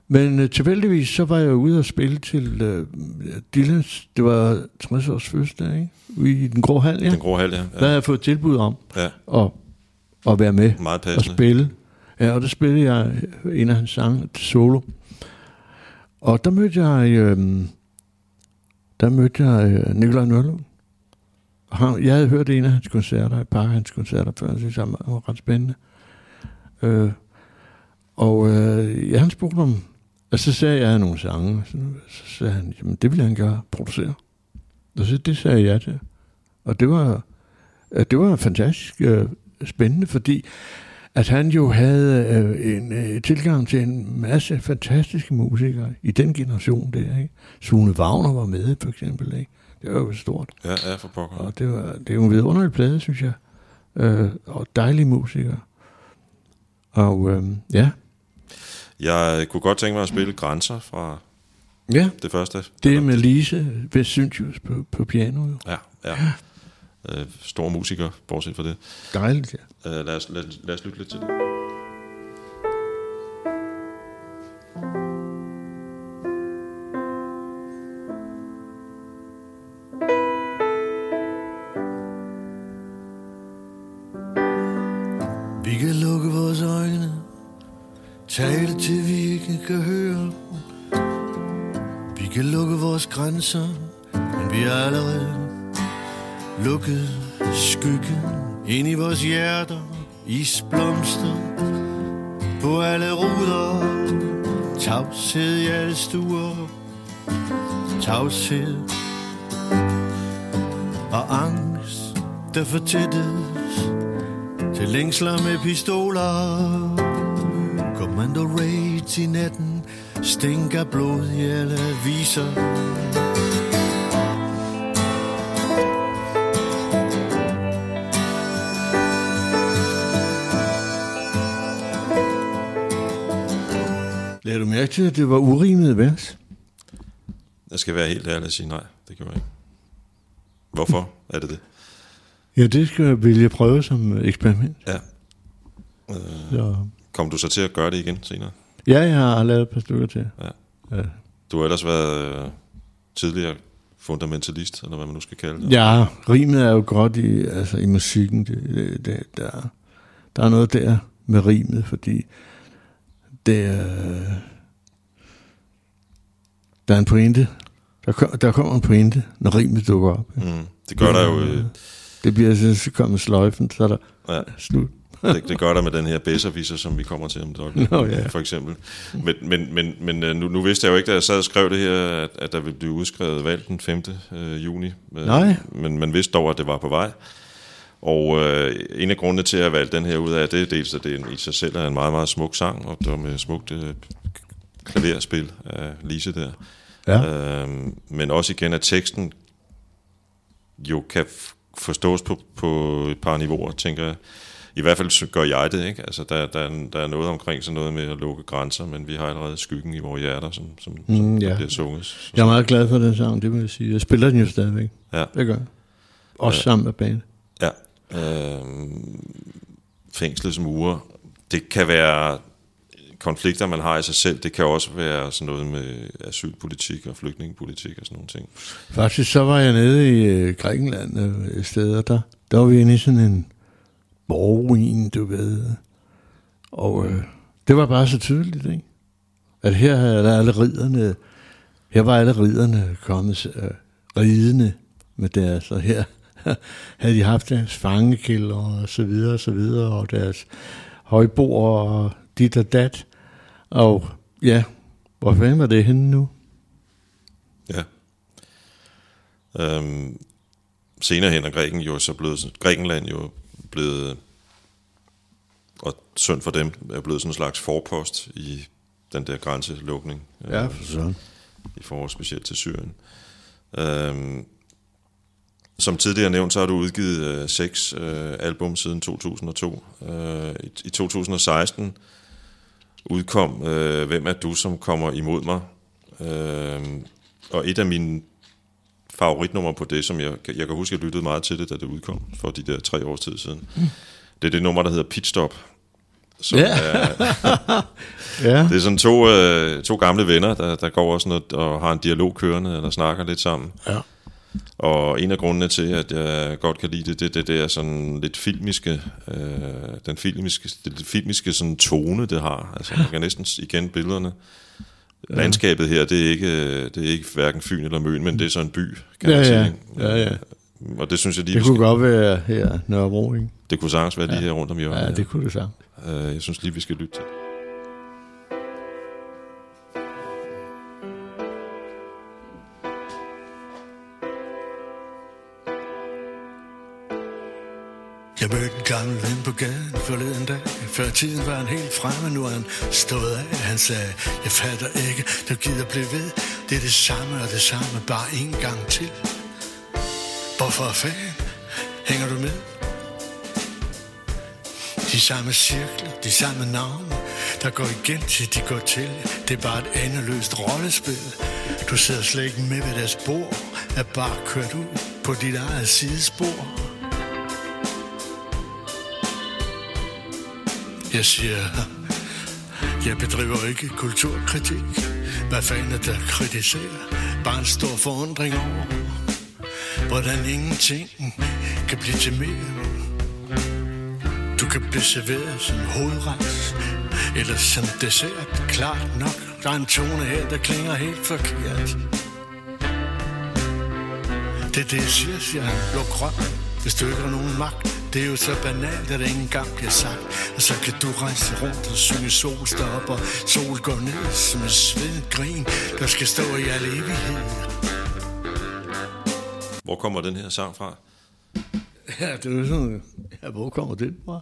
Men øh, tilfældigvis, så var jeg ude og spille til øh, Dillens, det var 60 års fødselsdag, ikke? Ude i den grå hal, ja. Den grå hal, ja. Der havde jeg fået tilbud om ja. at, at være med Meget og spille. Ja, og der spillede jeg en af hans sange til solo. Og der mødte jeg, øh, der mødte jeg øh, Nikolaj Nørlund. Han, jeg havde hørt en af hans koncerter, et par af hans koncerter før, jeg han var, ret spændende. Øh, og øh, ja, han spurgte om, og så sagde jeg, at jeg havde nogle sange. Så, så sagde han, jamen det ville han gøre, producere. Og så det sagde jeg til. Og det var, det var fantastisk øh, spændende, fordi at han jo havde øh, en øh, tilgang til en masse fantastiske musikere i den generation der. Ikke? Sune Wagner var med, for eksempel. Ikke? Det var jo stort. Ja, ja, for pokker. Og det, var, det er jo en vidunderlig plade, synes jeg. Øh, og dejlige musikere. Og øh, ja, Jeg kunne godt tænke mig at spille Grænser fra ja, det første. det er med Lise Vestsyntius på, på piano. Jo. Ja, ja. Øh, stor musiker, bortset fra det. Dejligt, ja. Øh, lad, os, lad, lad os lytte lidt til det. Grænser Men vi har allerede lukket skyggen Ind i vores hjerter Isblomster På alle ruder. Tavshed i alle stuer Tavshed Og angst Der fortættes til længsler med pistoler. Commando raids i natten. Stinker blod i alle aviser Lad du mærke til, at det var urimet vers? Jeg skal være helt ærlig og sige nej, det kan jeg ikke. Hvorfor er det det? Ja, det skal jeg ville prøve som eksperiment. Ja. Øh, Så. kom du så til at gøre det igen senere? Ja, jeg har lavet et par stykker til. Ja. Ja. Du har ellers været øh, tidligere fundamentalist, eller hvad man nu skal kalde det. Ja, rimet er jo godt i, altså i musikken. Det, det, det, der, der er noget der med rimet, fordi det er, der er en pointe. Der, kom, der kommer en pointe, når rimet dukker op. Mm, det gør der jo... Øh, Det bliver så, så kommer sløjfen, så er der ja, slut. det, det gør der med den her bedserviser, som vi kommer til om et øjeblik, Nå, ja. for eksempel. Men, men, men, men øh, nu, nu vidste jeg jo ikke, da jeg sad og skrev det her, at, at der ville blive udskrevet valg den 5. Øh, juni. Øh, Nej. Men man vidste dog, at det var på vej. Og øh, en af grundene til at jeg valgte den her ud af, det er dels, at det i sig selv er en meget, meget smuk sang, og det var med smukt øh, klaverspil af Lise der. Ja. Øh, men også igen, at teksten jo kan forstås på, på et par niveauer, tænker jeg. I hvert fald gør jeg det, ikke? Altså, der, der, er- der er noget omkring sådan noget med at lukke grænser, men vi har allerede skyggen i vores hjerter, som, som, Mm, som ja. bliver sunget. Så, Jeg er meget glad for den sang, det vil jeg sige. Jeg spiller den jo stadigvæk. Ja. Det gør jeg. Også sammen med band. Ja. Øh, fængslets mure. Det kan være konflikter, man har i sig selv. Det kan også være sådan noget med asylpolitik og flygtningepolitik og sådan nogle ting. Faktisk så var jeg nede i øh, Grækenland øh, et sted, og der, der var vi inde i sådan en borgruin, du ved. Og øh, det var bare så tydeligt, ikke? At her er der alle riderne, her var alle riderne kommet øh, ridende med deres, og her havde de haft deres fangekælder og så videre og så videre, og deres højbord og dit og dat. Og ja, hvor fanden var det henne nu? Ja. Øhm, senere hen er Græken jo så blevet, Grækenland jo blevet, og synd for dem, er blevet sådan en slags forpost i den der grænselukning. Ja, øh, for sådan. i forhold specielt til Syrien. Øhm, som tidligere nævnt, så har du udgivet øh, seks øh, album siden 2002. Øh, i, I 2016 udkom øh, Hvem er du, som kommer imod mig? Øh, og et af mine favoritnumre på det, som jeg, jeg kan huske, jeg lyttede meget til det, da det udkom for de der tre års tid siden. Det er det nummer, der hedder Pitstop. Som Ja. er, Ja. det er sådan to, øh, to gamle venner, der, der går også noget, og har en dialog kørende, eller snakker lidt sammen. Ja. Og en af grundene til, at jeg godt kan lide det, det, det, det er sådan lidt filmiske, øh, den filmiske, det, det filmiske sådan tone, det har. Altså, man kan næsten igen billederne. Ja. Landskabet her, det er, ikke, det er ikke hverken Fyn eller Møn, men det er så en by, kan Ja, man sige. ja. Ja, ja. Og det synes jeg lige, Det kunne skal, godt være her Nørrebro, ikke? det kunne sagtens være lige her rundt om hjørnet. Ja, det kunne det sagt. Øh, jeg synes lige, vi skal lytte til. Mødte en gammel ven på gaden forleden dag. Før tiden var han helt fremme, nu er han stået af. Han sagde, jeg fatter ikke, du gider blive ved. Det er det samme og det samme, bare en gang til. Hvorfor fanden hænger du med? De samme cirkler, de samme navne, der går igen til de går til. Det er bare et endeløst rollespil. Du sidder slet ikke med ved deres bord, er bare kørt ud på dit eget sidespor. Jeg siger, jeg bedriver ikke kulturkritik. Hvad fanden er der kritiserer? Bare en stor forundring over, hvordan ingenting kan blive til mere. Du kan blive serveret som hovedret, eller som dessert. Klart nok, der er en tone her, der klinger helt forkert. Det er det, jeg siger, siger han. Luk røven, hvis du ikke har nogen magt. Det er jo så banalt, at det ikke engang bliver sagt. Og så kan du rejse rundt og synge sol står op, og sol går ned som en svedet grin, der skal stå i al evighed. Hvor kommer den her sang fra? Ja, det er sådan, ja, hvor kommer den fra?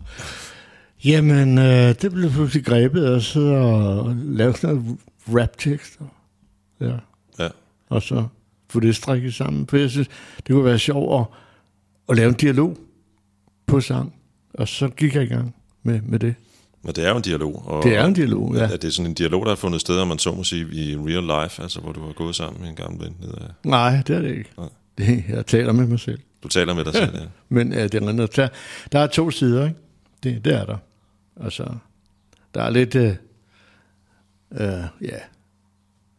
Jamen, øh, det blev pludselig grebet og sidde og lave sådan noget rap-tekster. Ja. Ja. Og så få det strikket sammen. For jeg synes, det kunne være sjovt at, at lave en dialog på sang. Og så gik jeg i gang med, med det. Men det er jo en dialog. Og Det er en dialog, ja. Er det sådan en dialog, der har fundet sted, om man så må sige, i real life, altså hvor du har gået sammen med en gammel ven? Ned af. Nej, det er det ikke. Nej. Det, jeg taler med mig selv. Du taler med dig selv, ja. Men ja, det er noget, der, der er to sider, ikke? Det, det er der. Altså, der er lidt, øh, øh, ja,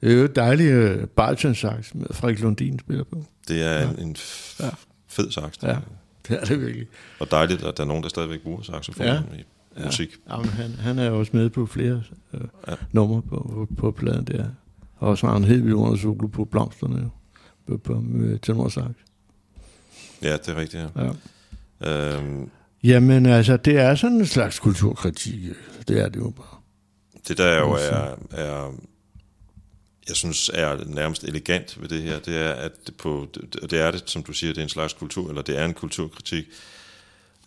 det er jo et dejligt øh, baritonsax, med Frederik Lundin spiller på. Det er en, en f- Ja. fed sax. Ja, det er det virkelig. Og dejligt, at der er nogen, der stadigvæk bruger saxofon Ja. ja. i Ja. musik. Jamen, han, han er jo også med på flere øh, Ja. ja. numre på, på, på pladen der. Og så har han helt vildt solo på blomsterne jo. På, på med tenorsax. Ja, det er rigtigt, ja. Ja. Øhm, Jamen altså, det er sådan en slags kulturkritik. Det er det jo bare. det der jo er, er, jeg synes er nærmest elegant ved det her, det er, at på, det er det, som du siger, det er en slags kultur, eller det er en kulturkritik,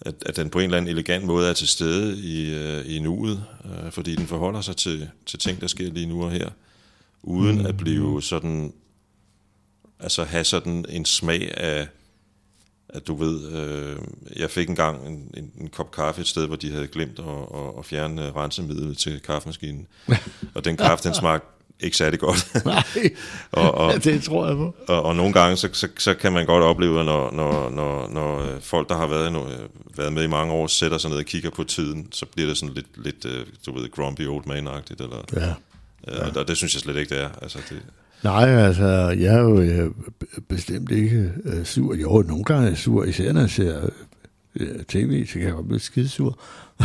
at, at den på en eller anden elegant måde er til stede i, øh, i nuet, øh, fordi den forholder sig til, til ting, der sker lige nu og her, uden mm. at blive sådan, altså have sådan en smag af, at du ved, øh, jeg fik engang en, en, en kop kaffe et sted, hvor de havde glemt at, at, at fjerne øh, rensemidlet til kaffemaskinen. og den kaffe, den smagte ikke særlig godt. Nej, og, og, ja, det tror jeg på. og, og nogle gange, så, så, så kan man godt opleve, når, når, når, når øh, folk, der har været, no, været med i mange år, sætter sig ned og kigger på tiden, så bliver det sådan lidt, lidt øh, du ved, grumpy old man-agtigt. Eller, Ja. ja. og det synes jeg slet ikke, det er. Altså, det, Nej, altså, jeg er jo øh, b- bestemt ikke øh, sur. Jo, nogle gange er jeg sur, især når jeg ser øh, tv, så kan jeg godt blive skidesur.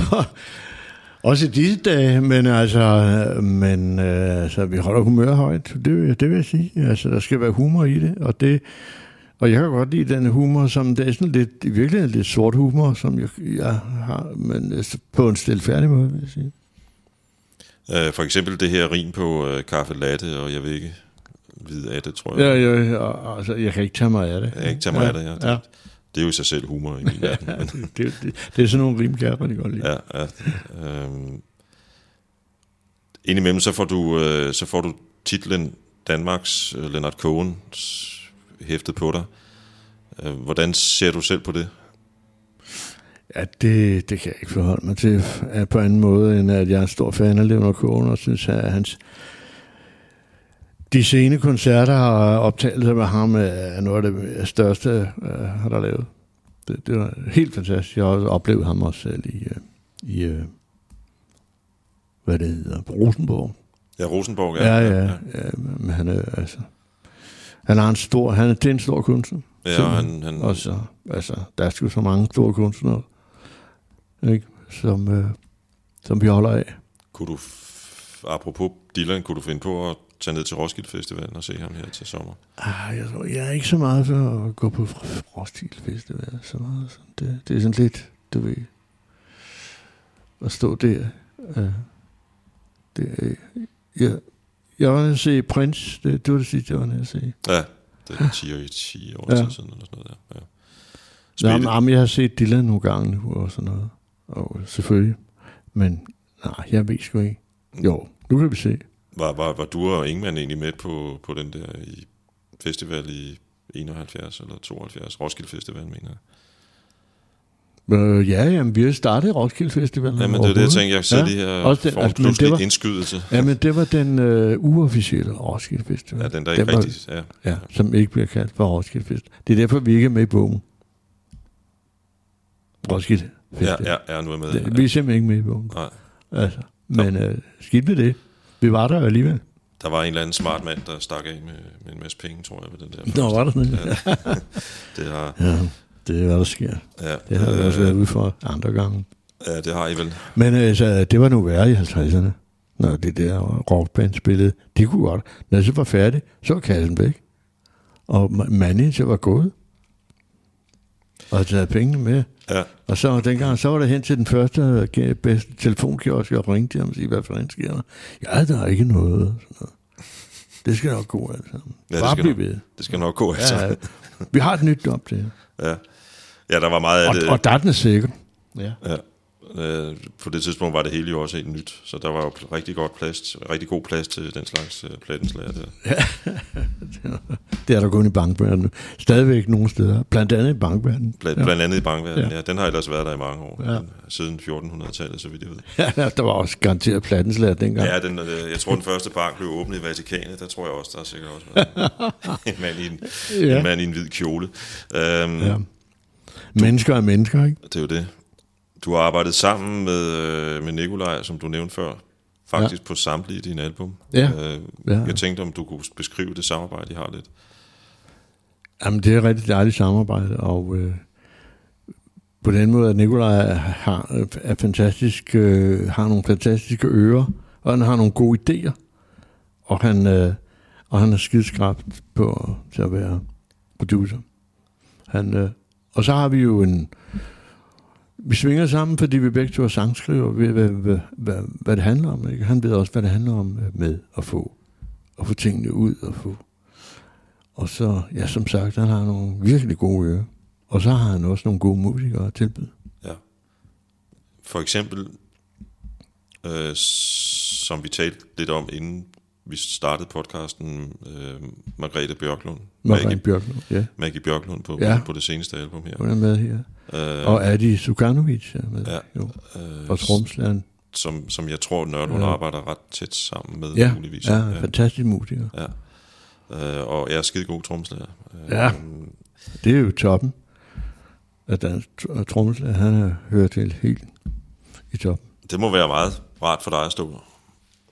Også i disse dage, men altså, men, øh, altså vi holder humør højt, det, vil- det vil jeg sige. Altså, der skal være humor i det, og det, og jeg kan godt lide den humor, som det er sådan lidt, i virkeligheden lidt sort humor, som jeg, jeg har, men øh, på en stilfærdig måde, vil jeg sige. øh, for eksempel det her rin på øh, kaffe latte, og jeg vil ikke vide af det, tror jeg. Ja, ja, og, altså, jeg kan ikke tage mig af det. Jeg kan ikke tage mig af det, ja. Det, ja. Det er jo i sig selv humor i min verden. Men, det, det, det er sådan nogle rimkærper, de godt lide. ja, ja. Øhm, indimellem så får du, øh, så får du titlen Danmarks øh, Leonard Cohen hæftet på dig. Øh, hvordan ser du selv på det? Ja, det, det kan jeg ikke forholde mig til øh, på anden måde, end at jeg er en stor fan af Leonard Cohen, og synes, at hans de sene koncerter og optagelser med ham er noget af det største, uh, har der lavet. Det, det var helt fantastisk. Jeg har også oplevet ham også selv i, uh, i uh, hvad det hedder, Rosenborg. Ja, Rosenborg, Ja, ja, ja. ja men han er altså, han har en stor, han er, det er en stor kunstner. ja og han, han, Og så, altså, der er sgu så mange store kunstnere, ikke? Som, øh, som vi holder af. kunne du, apropos Dylan, kunne du finde på at tage ned til Roskilde Festival og se ham her til sommer? Ah, jeg, tror, jeg er ikke så meget for at gå på Roskilde Festival. Så meget. Så det, det er sådan lidt, du ved, at stå der. Øh, det, jeg, jeg var nede at se Prince. Det, det var det sidste, jeg var nede at se. Ja, det er 10 år, 10 år Ja. siden, eller sådan noget der. Ja. Nå, Spil, men, jamen, jeg har set Dylan nogle gange nu og sådan noget. Og selvfølgelig. Men nej, jeg ved sgu ikke. Jo, nu kan vi se. Var, var, var du og Ingemann egentlig med på, på den der i festival i 71 eller 72? Roskilde Festival, mener jeg. Øh, ja, jamen, vi har startet Roskilde Festival. Ja, men det er det, jeg tænkte, jeg sidder ja, lige her også den- for altså, det var- indskydelse. Ja, men det var den øh, uofficielle Roskilde Festival. Ja, den der ikke var- rigtig... Ja. Ja, som ikke bliver kaldt for Roskilde Festival. Det er derfor, vi ikke er med i bogen. Roskilde Ja, Festival. ja, ja, nu er jeg med. Det, vi er simpelthen ikke med i bogen. Nej. Altså, men øh, skidt med det. Vi var der alligevel. Der var en eller anden smart mand, der stak af med, med en masse penge, tror jeg, ved den der. Nå, var der sådan? Ja. Det har, Ja, det er, hvad der sker. ja, Det har vi også været øh, ude for andre gange. ja, det har I vel. Men altså, det var nu værre i 50'erne, når det der rockband spillede. De kunne godt. Når det så var færdigt, så var kassen væk. Og ma- manager var gået. Og taget pengene med. Ja, Og så dengang, så var det hen til den første øh, bedste telefonkiosk, og ringte til ham og sige, hvad fanden sker der? Ja, der er ikke noget. Sådan noget. Det skal nok gå, altså. Ja, det Bare skal blive nok. ved. det skal nok gå, altså. Ja, vi har et nyt job til. Ja, ja der var meget af Og, det. og der er den sikker. Ja. Ja. Øh, på det tidspunkt var det hele jo også helt nyt, så der var jo rigtig godt plads, rigtig god plads til den slags øh, plattenslager der. Det er der kun i bankverdenen. Stadigvæk nogle steder. Blandt andet i bankverdenen. Bla, ja. Blandt andet i bankverdenen, Ja. ja. ja. Den har ellers været der i mange år, Ja. ja. siden 1400-tallet, så vidt jeg ved. Ja, der var også garanteret plattenslager dengang. Ja, den, øh, jeg tror, den første bank blev åbnet i Vatikanet. Der tror jeg også, der har sikkert også været en mand i en, Ja. ja. en, mand i en hvid kjole. Øhm, Ja. ja. Mennesker er mennesker, ikke? Det er jo det. Du har arbejdet sammen med, øh, med Nikolaj, som du nævnte før, faktisk ja. på samtlige dine album. Ja. Øh, Ja. Jeg tænkte, om du kunne beskrive det samarbejde, I har lidt. Jamen, det er et rigtig dejligt samarbejde, og øh, på den måde, at Nikolaj har, er fantastisk, øh, har nogle fantastiske ører, og han har nogle gode idéer, og han, øh, og han er skideskrabt på til at være producer. Han, øh, og så har vi jo en... Vi svinger sammen, fordi vi begge to er sangskriver, ved hvad, hvad, hvad, hvad det handler om. Ikke? Han ved også, hvad det handler om øh, med at få, at få tingene ud og få og så, ja, som sagt, han har nogle virkelig gode ører. Og så har han også nogle gode musikere at tilbyde. Ja. For eksempel, øh, som vi talte lidt om, inden vi startede podcasten, øh, Margrethe Bjørklund. Margrethe Maggie, Bjørklund, ja. Maggie Bjørklund på, Ja. ja. på det seneste album her. Hun er med her. Øh, Og Adi Sukanovic er med. Ja. Jo. øh, Og tromslæren. som, som jeg tror, Nørd, hun Ja. arbejder ret tæt sammen med, Ja, muligvis. ja, fantastisk musiker. ja. Øh, og jeg er skide god tromslærer. Øh, Ja. Det er jo toppen. At den tromslærer, han er hørt til helt i toppen. Det må være meget rart for dig at stå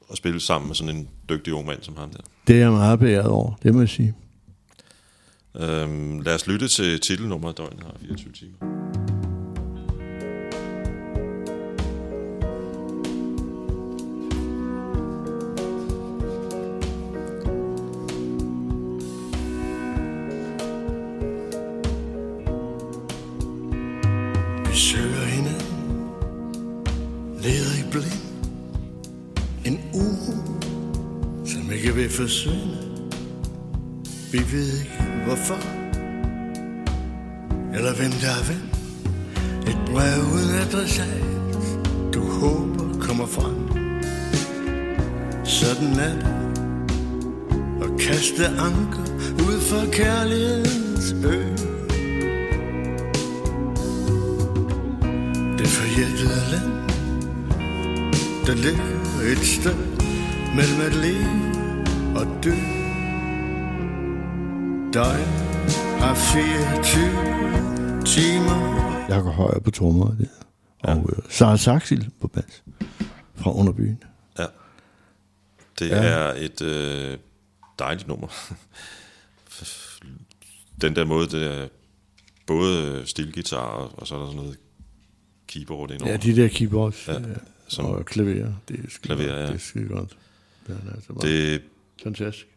og spille sammen med sådan en dygtig ung mand som ham der. Det er jeg meget beæret over, det må jeg sige. Øhm, lad os lytte til titelnummeret Døgnet har 24 timer. Forsvinde. Vi ved ikke hvorfor, eller hvem der er hvem. Et brev uden adressat, du håber kommer frem. Sådan er det, at kaste anker ud for kærlighedens ø. Det forjættede land Der ligger et sted Mellem at leve og dø Døgn har 24 timer Jakob Højer på trommer. Ja. Og øh, Sara Saxil på bas fra Underbyen. Ja. Det Ja. er et øh, dejligt nummer. Den der måde, det er både stilgitar og, og så er der sådan noget keyboard indover. Ja, de der keyboards Ja, ja, som- og klaver, det er skide Klaver, godt. ja. Det er skide godt. Det er altså bare det fantastisk.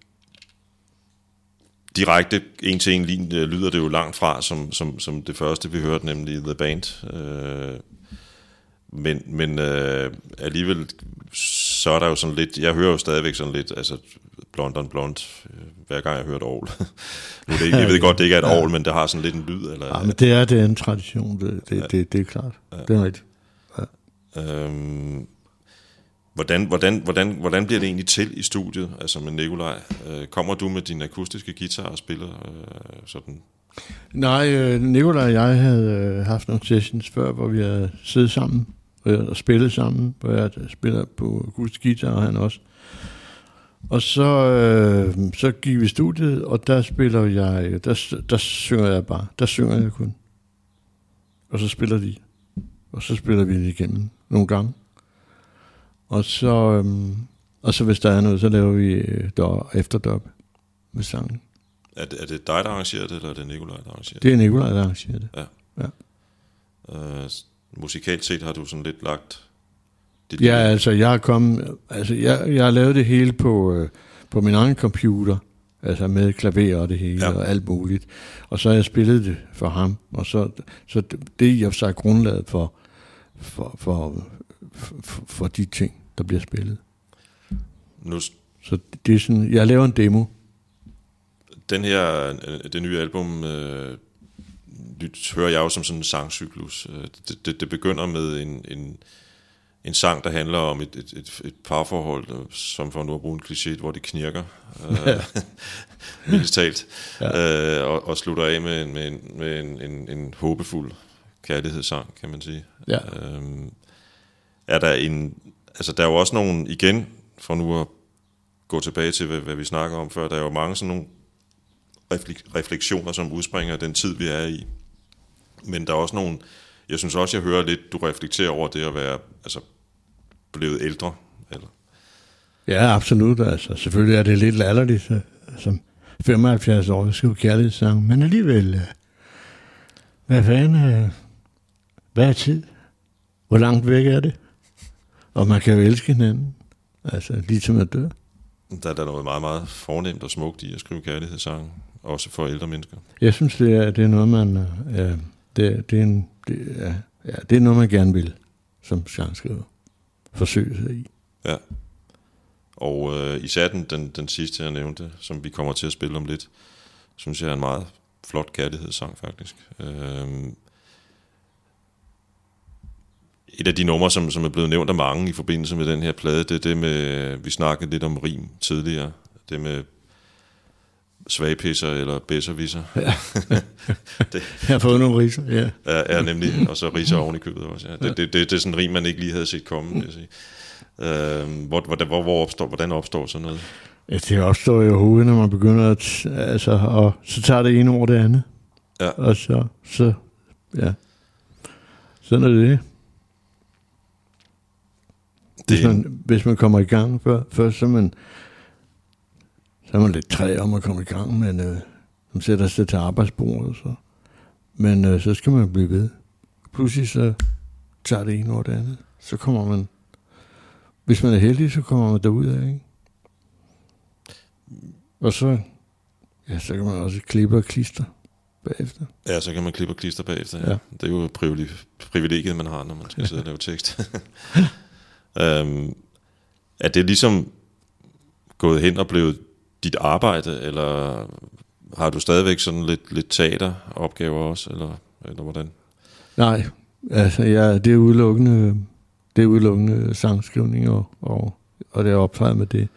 direkte en til en lin, øh, lyder det jo langt fra, som, som, som det første, vi hørte, nemlig The Band. Øh, men men øh, alligevel, så er der jo sådan lidt, jeg hører jo stadigvæk sådan lidt, altså blond on blond, øh, hver gang jeg hører et ovl. nu det ikke, jeg ved godt, det ikke er et ovl, men det har sådan lidt en lyd. Eller, Ja, men det er, det er en tradition, det, det, ja. det, det er klart. Ja. Det er rigtigt. Øhm, hvordan, hvordan, hvordan, hvordan bliver det egentlig til i studiet, altså med Nikolaj? Øh, kommer du med din akustiske guitar og spiller øh, sådan? Nej, øh, og jeg havde øh, haft nogle sessions før, hvor vi havde siddet sammen øh, og spillet sammen, hvor jeg øh, spiller på akustisk guitar, og han også. Og så, øh, så gik vi i studiet, og der spiller jeg, der, der synger jeg bare, der synger jeg kun. Og så spiller de, og så spiller vi det igennem nogle gange. Og så, øh, og så hvis der er noget, så laver vi øh, der efterdub med sangen. Er det, er det dig, der arrangerer det, eller er det Nikolaj, der arrangerer det? Det er Nicolaj, der arrangerer det. Øh, musikalt set har du sådan lidt lagt dit Ja, altså jeg har kommet, altså jeg, jeg har lavet det hele på, øh, på min egen computer, altså med klaver og det hele ja. Ja. og alt muligt. Og så har jeg spillet det for ham, og så, så det det er i og for sig grundlaget for, for, for, for, for de ting, der bliver spillet. nu, Så det er sådan, jeg laver en demo. den her, øh, det nye album, øh, lyt, hører jeg jo som sådan en sangcyklus. Øh, Det, det, det begynder med en, en, en sang, der handler om et, et, et, et parforhold, øh, som for nu at bruge en kliché, hvor det knirker, øh, mildest talt, ja. øh, og, og slutter af med, en, med, en, med en, en, en håbefuld kærlighedssang, kan man sige. Ja. Øhm, er der en, altså der er jo også nogle, igen, for nu at gå tilbage til, hvad, hvad vi snakker om før, der er jo mange sådan nogle refleksioner, som udspringer af den tid, vi er i. Men der er også nogle, jeg synes også, jeg hører lidt, du reflekterer over det at være altså, blevet ældre. Eller, Ja, absolut. Altså, selvfølgelig er det lidt latterligt, øh, som 75 år at skrive kærlighedssang, men alligevel, øh, hvad fanden, øh, hvad er tid? Hvor langt væk er det? Og man kan jo elske hinanden, altså lige til man dør. der er der noget meget, meget fornemt og smukt i at skrive kærlighedssange, også for ældre mennesker. Jeg synes, det er, det er noget, man, øh, det, det, er en, det, er, ja, det er noget, man gerne vil, som sangskriver. Forsøge sig i. Ja. Og øh, især den, den, den sidste, jeg nævnte, som vi kommer til at spille om lidt, synes jeg er en meget flot kærlighedssang, faktisk. Øh, et af de numre, som, som er blevet nævnt af mange i forbindelse med den her plade, det er det med, vi snakkede lidt om rim tidligere, det med svagpisser eller bedservisser. Ja. det Jeg har fået nogle riser, ja. er, er nemlig, og så riser oven i købet også. Ja. Det, det, det, det er sådan en rim, man ikke lige havde set komme, vil jeg sige. Øh, hvor, hvor, hvor, hvor opstår, hvordan opstår sådan noget? Ja, det opstår jo i hovedet, når man begynder at, altså, og så tager det ene ord det andet. Ja. Og så, så, ja. Sådan er det. Hvis man, hvis man kommer i gang før, først, så er man, så er man lidt træ om at komme i gang, men øh, man sætter sig til arbejdsbordet. Så. Men øh, så skal man blive ved. Pludselig så tager det ene ord det andet. Så kommer man, hvis man er heldig, så kommer man derud af, ikke? Og så, ja, så kan man også klippe og klister bagefter. Ja, så kan man klippe og klister bagefter. Ja. Ja. Det er jo et privile- privilegiet, man har, når man skal sidde og lave tekst. øhm, er det ligesom gået hen og blevet dit arbejde, eller har du stadigvæk sådan lidt, lidt teateropgaver også, eller, eller hvordan? Nej, altså ja, det er udelukkende, det er udelukkende sangskrivning og, og, og det er optrædet med det.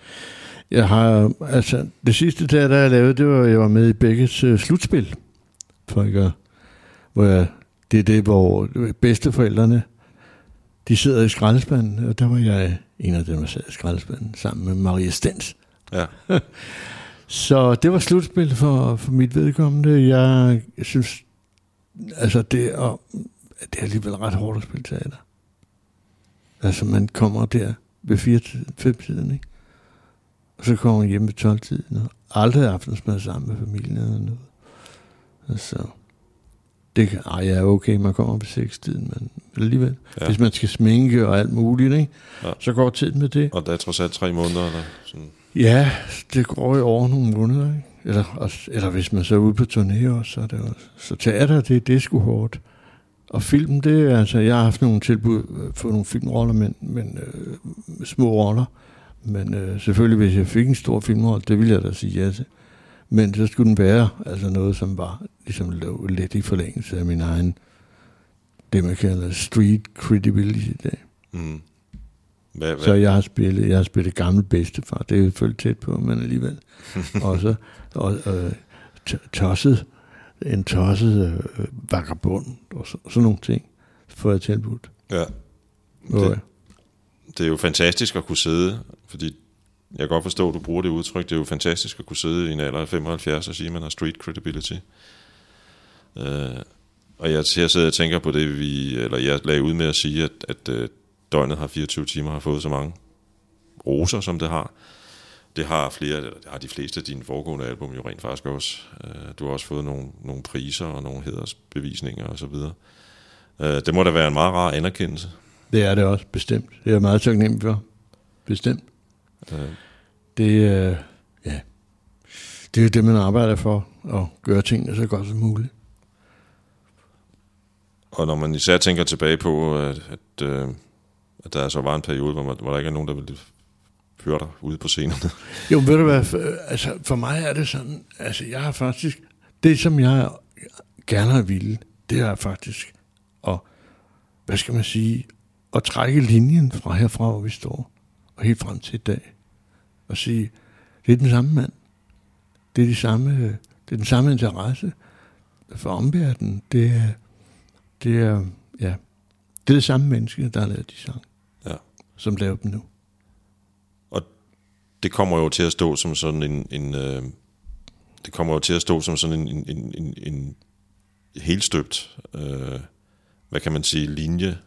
Jeg har, altså, det sidste teater, jeg lavede, det var, jeg var med i begges uh, øh, slutspil, for ikke hvor jeg, det er det, hvor øh, bedsteforældrene, de sidder i skraldespanden, og der var jeg en af dem, der sad i skraldespanden, sammen med Maria Stens. Ja, Så det var slutspil for, for mit vedkommende. Jeg synes, altså det er, det er alligevel ret hårdt at spille teater. Altså man kommer der ved 4 5 tiden, ikke? Og så kommer man hjem ved 12 tiden, og aldrig aftensmad sammen med familien eller noget. Altså, det kan, ej, ja, okay, man kommer ved 6 tiden, men alligevel. Ja. Hvis man skal sminke og alt muligt, ikke? Ja. Så går tiden med det. og der er trods alt tre måneder, eller sådan. Ja, det går jo over nogle måneder, ikke? Eller, også- eller hvis man så er ude på turné også, så er det også. Så teater, det, det er sgu hårdt. Og film, det er altså, jeg har haft nogle tilbud øh, for nogle filmroller, men, men øh, små roller. Men øh, selvfølgelig, hvis jeg fik en stor filmrolle, det ville jeg da sige ja til. Men så skulle den være altså noget, som var ligesom lå lidt i forlængelse af min egen, det man kalder street credibility i dag. Mm. Hvad, hvad? Så jeg har spillet, jeg har spillet gammel bedstefar, det er jo selvfølgelig tæt på, men alligevel. og så og, øh, tosset, en tosset øh, vagabond, og så, sådan nogle ting, får jeg tilbudt. Ja. Hvor, Det, det er jo fantastisk at kunne sidde, fordi jeg kan godt forstå, at du bruger det udtryk, det er jo fantastisk at kunne sidde i en alder af 75 og sige, at man har street credibility. Øh, og jeg, jeg sidder og tænker på det, vi, eller jeg lagde ud med at sige, at, at øh, døgnet har 24 timer har fået så mange roser, som det har. Det har flere, eller det har de fleste af dine foregående album jo rent faktisk også. Øh, du har også fået nogle, nogle priser og nogle hedersbevisninger osv. Øh, det må da være en meget rar anerkendelse. det er det også, bestemt. Det er jeg meget taknemmelig for. Bestemt. Øh, Det, øh, ja. det er jo det, man arbejder for, at gøre tingene så godt som muligt. Og når man især tænker tilbage på, at, at, øh, at der så var en periode, hvor, man, hvor der ikke er nogen, der ville høre dig ude på scenerne. Jo, ved du hvad, for, altså, for mig er det sådan, altså jeg har faktisk, det som jeg gerne har ville, det er faktisk at, hvad skal man sige, at trække linjen fra herfra, hvor vi står, og helt frem til i dag, og sige, det er den samme mand. Det er, de samme, det er den samme interesse for omverdenen. Det er, det er, ja, det er det samme menneske, der har lavet de sange, Ja. som laver dem nu. det kommer jo til at stå som sådan en, en øh, det kommer jo til at stå som sådan en, en, en, en, en helt støbt, øh, hvad kan man sige, linje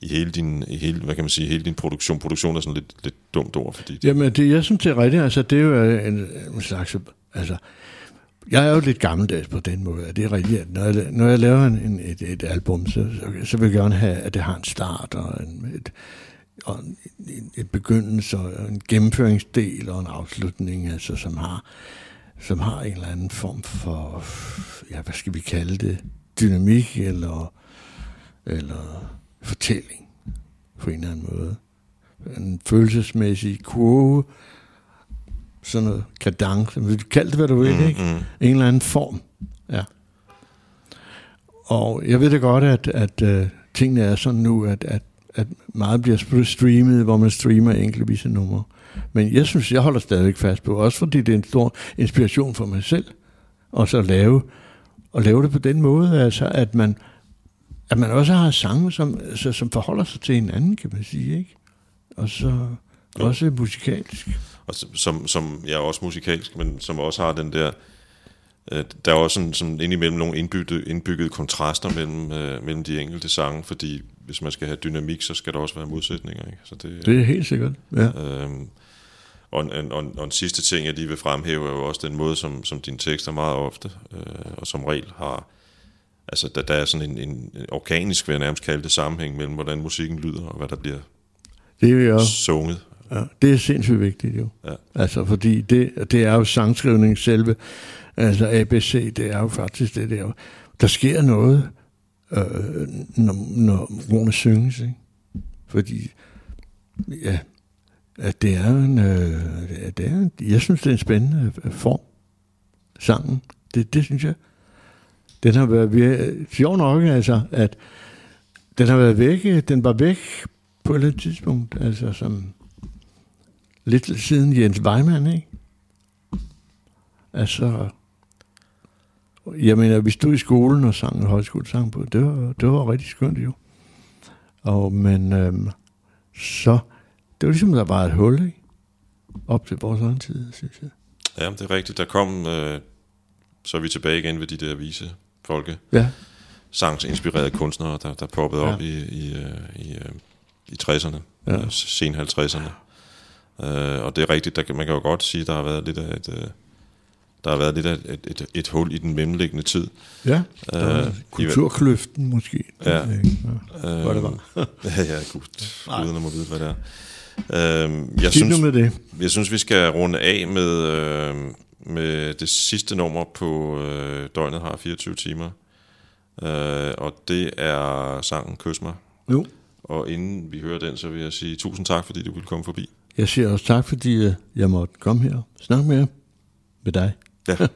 i hele din, i hele, hvad kan man sige, hele din produktion. Produktion er sådan lidt, lidt dumt ord, fordi det, Jamen, det, jeg synes, det er rigtigt. Altså, det er jo øh, en, øh, en slags... Altså, jeg er jo lidt gammeldags på den måde. og Det er rigtigt, at når jeg, når jeg laver en, en, et, et album, så, så, så vil jeg gerne have, at det har en start og en, et, og en, en, et begyndelse og en gennemføringsdel og en afslutning, altså, som har som har en eller anden form for, ja, hvad skal vi kalde det, dynamik eller, eller fortælling på en eller anden måde. En følelsesmæssig kurve, sådan noget kadence, vil du kalde det, hvad du vil, Mm, ikke? mm. En eller anden form, ja. Og jeg ved da godt, at, at uh, tingene er sådan nu, at, at, at meget bliver streamet, hvor man streamer enkeltvise numre. Men jeg synes, jeg holder stadigvæk fast på, også fordi det er en stor inspiration for mig selv, og så lave, og lave det på den måde, altså at man, at man også har sange, som, som forholder sig til hinanden, kan man sige, ikke? Og så Jo. også musikalsk. og som- som, jeg er også musikalsk, men som også har den der, øh, der er også sådan, sådan indimellem nogle indbyggede, indbyggede kontraster mellem, øh, mellem de enkelte sange, fordi hvis man skal have dynamik, så skal der også være modsætninger, ikke? Så det, Det er helt sikkert, ja. Øhm, og, en, og, en, og en sidste ting, jeg lige vil fremhæve, er jo også den måde, som, som dine tekster meget ofte, øh, og som regel har, altså der, der er sådan en, en, en organisk, vil jeg nærmest kalde det, sammenhæng mellem, hvordan musikken lyder, og hvad der bliver Det er jo sunget. Ja, det er sindssygt vigtigt jo. Ja. Altså, fordi det, det er jo sangskrivning selve. Altså ABC, det er jo faktisk det der. Der sker noget, øh, når, når ordene synges, ikke? Fordi, ja, at det er en, øh, det er- det er, en- jeg synes, det er en spændende øh, form, sangen. Det, det synes jeg. Den har været, vir- sjov nok, altså, at den har været væk, den var væk på et eller andet tidspunkt, altså som lidt siden Jens Weimann, ikke? Altså, jeg mener, vi stod i skolen og sang en højskolesang på, det var, det var rigtig skønt jo. Og, men øhm, så, det var ligesom, der var et hul, ikke? Op til vores egen tid, synes jeg. Ja, det er rigtigt. Der kom, øh, så er vi tilbage igen ved de der vise folke, Ja, sangsinspirerede kunstnere, der, der poppede Ja. op i, i, øh, i, øh, i 60'erne, Ja. ja. sen 50'erne. Øh, og det er rigtigt, der, kan- man kan jo godt sige, der har været lidt af et, øh, der har været lidt af et, et, et, et hul i den mellemliggende tid. ja. Øh, Øh, kulturkløften måske. Ja. Ikke. Øh, Hvor det var. ja, ja, gud, guderne må vide, hvad det er. Øh, jeg, nu synes, med det. jeg synes, vi skal runde af med, øh, med det sidste nummer på øh, Døgnet har 24 timer. Øh, og det er sangen Kys mig. Jo. Og inden vi hører den, så vil jeg sige tusind tak, fordi du ville komme forbi. Jeg siger også tak, fordi øh, jeg måtte komme her og snakke med jer. Med dig. Ja.